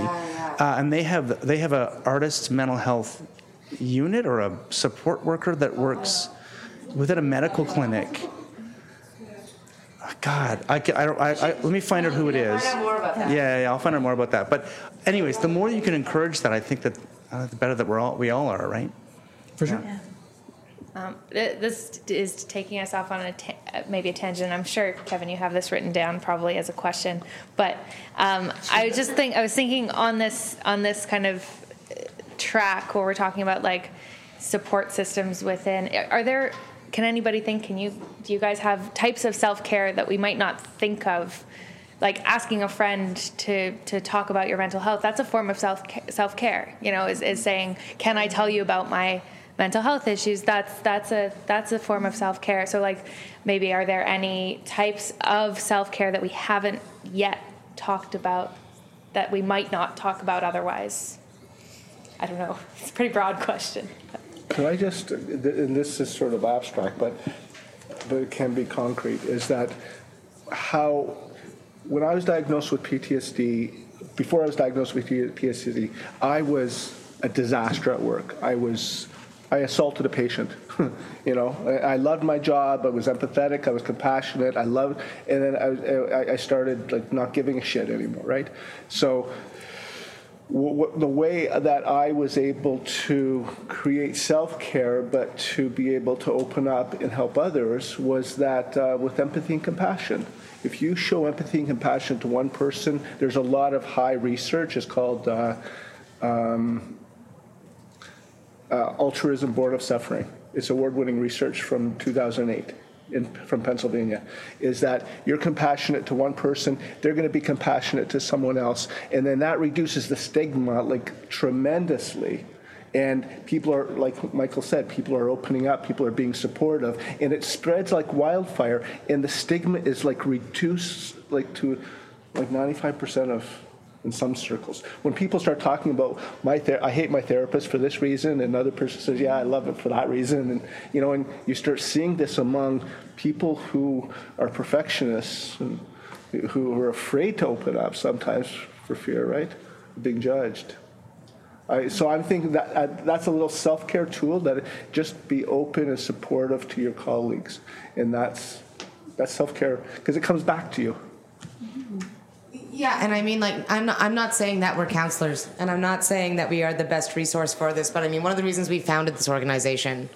L: Uh, and they have they have a artist mental health unit or a support worker that works within a medical clinic. God, I, ca- I don't. I, I, let me find out who it is.
D: Find out more about that.
L: Yeah, yeah, I'll find out more about that. But, anyways, the more you can encourage that, I think that uh, the better that we're all we all are, right?
G: For sure.
N: Um, th- this is taking us off on a ta- uh, maybe a tangent. I'm sure Kevin, you have this written down probably as a question, but um, I just think I was thinking on this on this kind of uh, track where we're talking about like support systems within. Are there? Can anybody think? Can you? Do you guys have types of self care that we might not think of? Like asking a friend to to talk about your mental health. That's a form of self self care. You know, is is saying, "Can I tell you about my mental health issues that's that's a that's a form of self-care so like maybe are there any types of self-care that we haven't yet talked about that we might not talk about otherwise i don't know it's a pretty broad question
H: Could I just, and this is sort of abstract, but, but it can be concrete, is that how, when I was diagnosed with PTSD, before I was diagnosed with PTSD, I was a disaster at work. I was, I assaulted a patient. you know, I, I loved my job. I was empathetic. I was compassionate. I loved, and then I, I, started like not giving a shit anymore. Right. So the way that I was able to create self care, but to be able to open up and help others, was that uh, with empathy and compassion. If you show empathy and compassion to one person, there's a lot of high research. It's called uh, um, uh, Altruism Born of Suffering. It's award winning research from 2008 in, from Pennsylvania. Is that you're compassionate to one person, they're going to be compassionate to someone else. And then that reduces the stigma like tremendously. And people are, like Michael said, people are opening up, people are being supportive, and it spreads like wildfire. And the stigma is like reduced like to like 95% of in some circles. When people start talking about my ther- I hate my therapist for this reason, and another person says, yeah, I love it for that reason, and you know, and you start seeing this among people who are perfectionists and who are afraid to open up sometimes for fear, right, being judged. Uh, so I'm thinking that uh, that's a little self-care tool that just be open and supportive to your colleagues, and that's that's self-care because it comes back to you.
D: Yeah, and I mean, like, I'm not, I'm not saying that we're counselors, and I'm not saying that we are the best resource for this, but I mean, one of the reasons we founded this organization,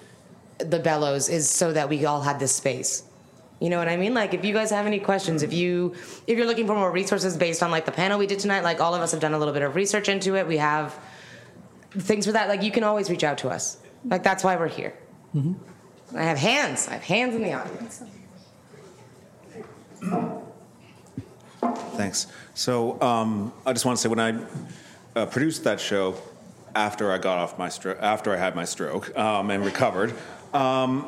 D: the Bellows, is so that we all had this space. You know what I mean? Like, if you guys have any questions, if you if you're looking for more resources based on like the panel we did tonight, like all of us have done a little bit of research into it. We have things for that. Like, you can always reach out to us. Like, that's why we're here. I have hands. I have hands in the audience.
O: Thanks. So um, I just want to say when I uh, produced that show after I got off my stroke, after I had my stroke um, and recovered, um,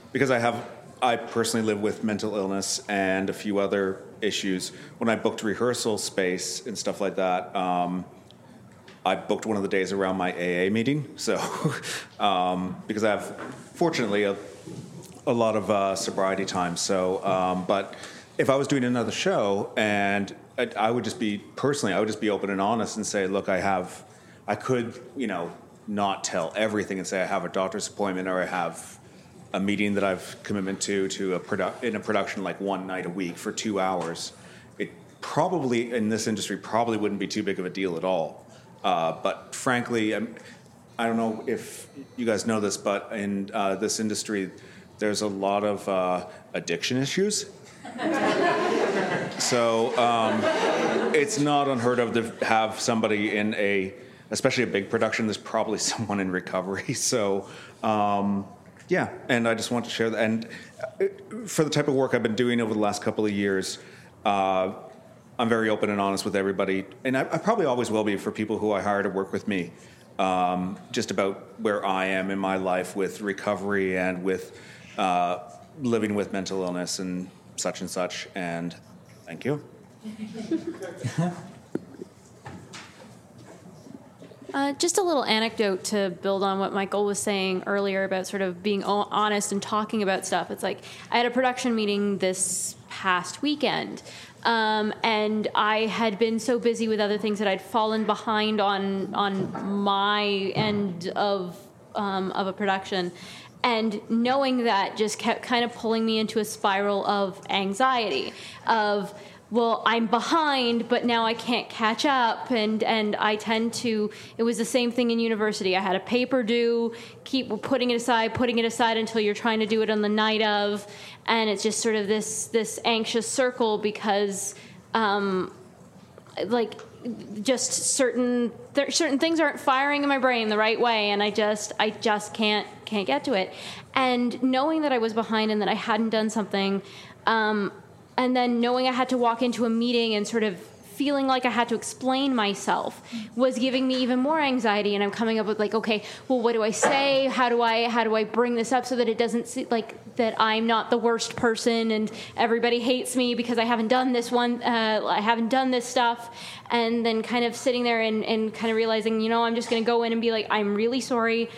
O: because I have, I personally live with mental illness and a few other issues. When I booked rehearsal space and stuff like that, um, I booked one of the days around my AA meeting. So um, because I have, fortunately, a, a lot of uh, sobriety time. So, um, but if I was doing another show and I, I would just be personally, I would just be open and honest and say, look, I have, I could, you know, not tell everything and say I have a doctor's appointment or I have a meeting that I've commitment to to a produ- in a production like one night a week for two hours. It probably in this industry probably wouldn't be too big of a deal at all. Uh, but frankly, I'm, I don't know if you guys know this, but in uh, this industry, there's a lot of uh, addiction issues. So um, it's not unheard of to have somebody in a, especially a big production. There's probably someone in recovery. So um, yeah, and I just want to share that. And uh, for the type of work I've been doing over the last couple of years, uh, I'm very open and honest with everybody, and I, I probably always will be for people who I hire to work with me. Um, just about where I am in my life with recovery and with uh, living with mental illness and such and such. And thank you.
T: Uh, just a little anecdote to build on what Michael was saying earlier about sort of being honest and talking about stuff. It's like I had a production meeting this past weekend, um, and I had been so busy with other things that I'd fallen behind on on my end of um, of a production. And knowing that just kept kind of pulling me into a spiral of anxiety, of well i'm behind but now i can't catch up. And and i tend to it was the same thing in university. I had a paper due. Keep putting it aside putting it aside until you're trying to do it on the night of and it's just sort of this this anxious circle because um like just certain there, certain things aren't firing in my brain the right way and i just i just can't can't get to it. And knowing that i was behind and that i hadn't done something um, and then knowing I had to walk into a meeting and sort of feeling like I had to explain myself was giving me even more anxiety and I'm coming up with like okay well what do I say? How do I how do I bring this up so that it doesn't see, like that I'm not the worst person and everybody hates me because I haven't done this one uh, I haven't done this stuff? And then kind of sitting there and, and kind of realizing you know I'm just gonna go in and be like I'm really sorry.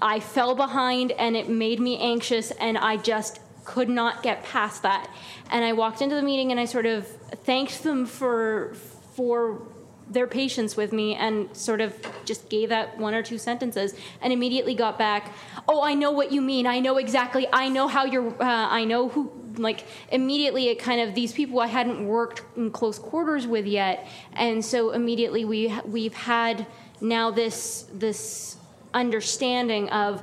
T: I fell behind and it made me anxious and I just could not get past that. And I walked into the meeting and I sort of thanked them for for their patience with me and sort of just gave that one or two sentences and immediately got back oh i know what you mean i know exactly i know how you're uh, i know who like immediately it kind of these people i hadn't worked in close quarters with yet and so immediately we we've had now this this understanding of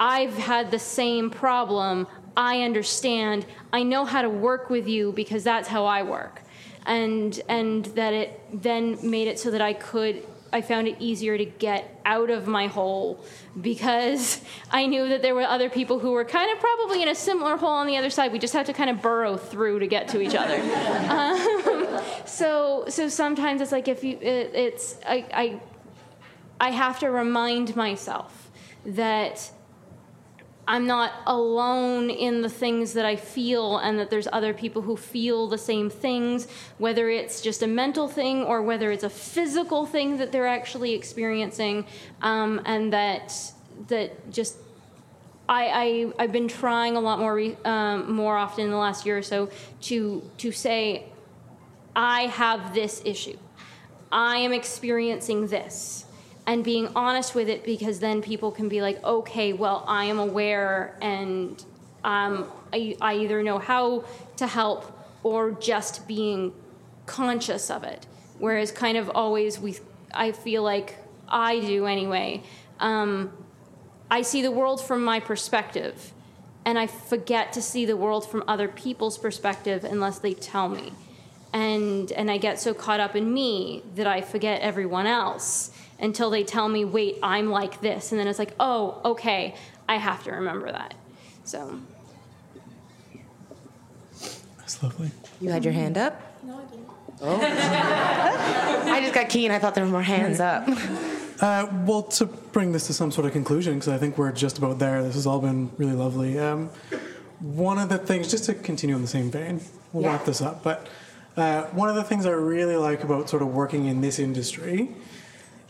T: I've had the same problem. I understand. I know how to work with you because that's how I work. And and that it then made it so that I could I found it easier to get out of my hole because I knew that there were other people who were kind of probably in a similar hole on the other side. We just had to kind of burrow through to get to each other. um, so so sometimes it's like if you it, it's I, I I have to remind myself that I'm not alone in the things that I feel, and that there's other people who feel the same things, whether it's just a mental thing or whether it's a physical thing that they're actually experiencing, um, and that that just I, I have been trying a lot more re, um, more often in the last year or so to to say I have this issue. I am experiencing this. And being honest with it because then people can be like, okay, well, I am aware and um, I, I either know how to help or just being conscious of it. Whereas, kind of always, we, I feel like I do anyway. Um, I see the world from my perspective, and I forget to see the world from other people's perspective unless they tell me. And, and I get so caught up in me that I forget everyone else until they tell me, wait, I'm like this. And then it's like, oh, okay, I have to remember that. So.
G: That's lovely.
D: You had your hand up?
M: No, I didn't. Oh.
D: I just got keen. I thought there were more hands up.
G: Uh, well, to bring this to some sort of conclusion, because I think we're just about there. This has all been really lovely. Um, one of the things, just to continue in the same vein, we'll
D: Yeah.
G: wrap this up. But uh, one of the things I really like about sort of working in this industry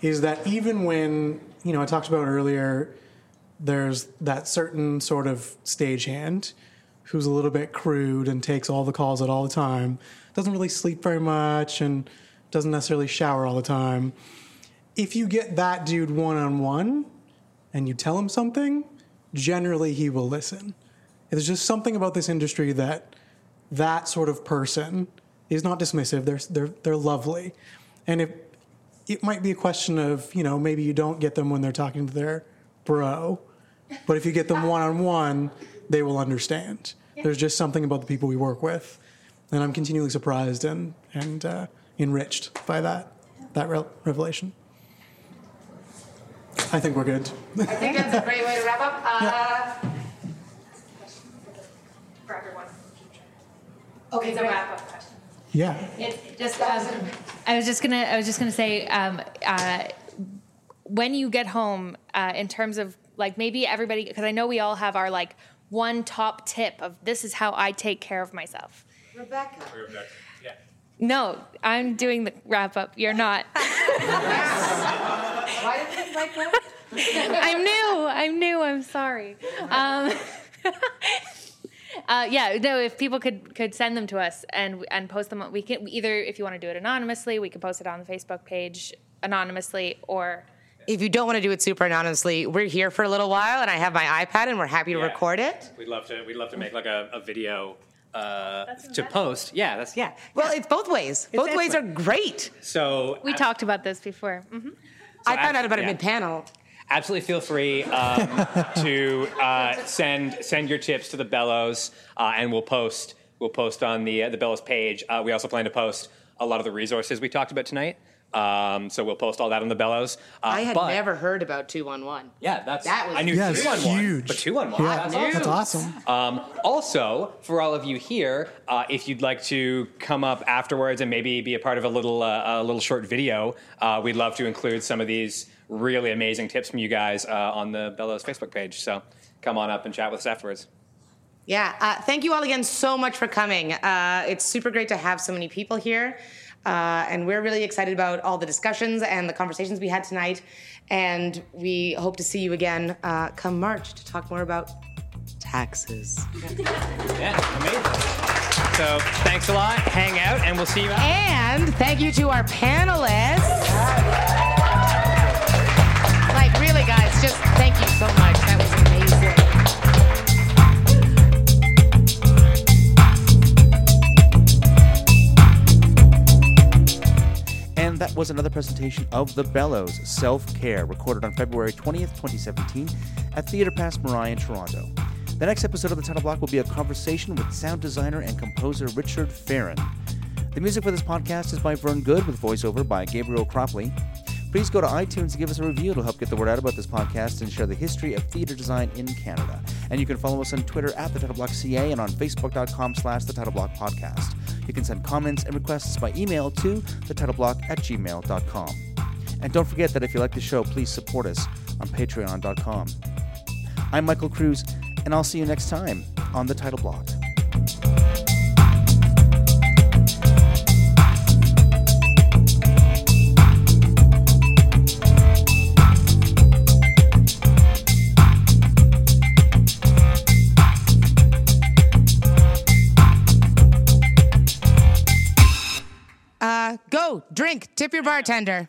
G: is that even when you know I talked about earlier, there's that certain sort of stagehand who's a little bit crude and takes all the calls at all the time, doesn't really sleep very much, and doesn't necessarily shower all the time if you get that dude one on one and you tell him something, generally he will listen. There's just something about this industry that that sort of person is not dismissive. They're they're they're lovely, and if it might be a question of you know maybe you don't get them when they're talking to their bro, but if you get them one on one, they will understand. There's just something about the people we work with, and I'm continually surprised and and uh, enriched by that that re- revelation. I think we're good.
D: I think that's a great way to wrap up. Uh,
N: For everyone.
D: Okay,
N: it's a wrap up question.
G: Yeah.
N: It just um, I was just gonna I was just gonna say um, uh, when you get home uh, in terms of like maybe everybody because I know we all have our like one top tip of this is how I take care of myself.
D: Rebecca.
N: No, I'm doing the wrap up. You're not.
D: Why did you like that?
N: I'm new. I'm new. I'm sorry. Um, uh, yeah, no. If people could could send them to us and and post them, we can either if you want to do it anonymously, we can post it on the Facebook page anonymously, or
D: If you don't want to do it super anonymously, we're here for a little while, and I have my iPad, and we're happy to
E: Yeah.
D: record it.
E: We'd love to. We'd love to make like a, a video uh, to post. Yeah, that's
D: Yeah. Well, it's both ways. Both ways are great.
E: so.
N: we talked about this before. hmm
D: I found out about it
E: yeah.
D: mid-panel.
E: Absolutely, feel free um, to uh, send send your tips to the Bellows, uh, and we'll post we'll post on the uh, the Bellows page. Uh, we also plan to post a lot of the resources we talked about tonight. Um, so we'll post all that on the Bellows. Uh,
D: I had
E: but-
D: never heard about 211.
E: Yeah, that's
D: That was
E: I knew
G: Yeah, it's
E: two on one,
G: huge.
E: but two on one.
G: Yeah,
E: that's,
G: that's
E: awesome.
G: awesome.
E: Um, also, for all of you here, uh, if you'd like to come up afterwards and maybe be a part of a little uh, a little short video, uh, we'd love to include some of these really amazing tips from you guys uh, on the Bellows Facebook page. So come on up and chat with us afterwards.
D: Yeah. Uh, thank you all again so much for coming. Uh, it's super great to have so many people here. Uh, and we're really excited about all the discussions and the conversations we had tonight. And we hope to see you again uh, come March to talk more about taxes.
E: Yeah, amazing. So thanks a lot. Hang out, and we'll see you. Out.
D: And thank you to our panelists. Just thank you so much. That was amazing.
L: And that was another presentation of The Bellows Self Care, recorded on February 20th, 2017, at Theatre Passe Muraille in Toronto. The next episode of the title block will be a conversation with sound designer and composer Richard Feren. The music for this podcast is by Vern Good, with voiceover by Gabriel Cropley. Please go to iTunes and give us a review. It'll help get the word out about this podcast and share the history of theatre design in Canada. And you can follow us on Twitter at the TitleBlockCA and on Facebook.com slash the TitleBlock Podcast. You can send comments and requests by email to thetitleBlock at gmail.com. And don't forget that if you like the show, please support us on patreon.com. I'm Michael Cruz, and I'll see you next time on the Title Block.
D: Go. drink. Tip your bartender.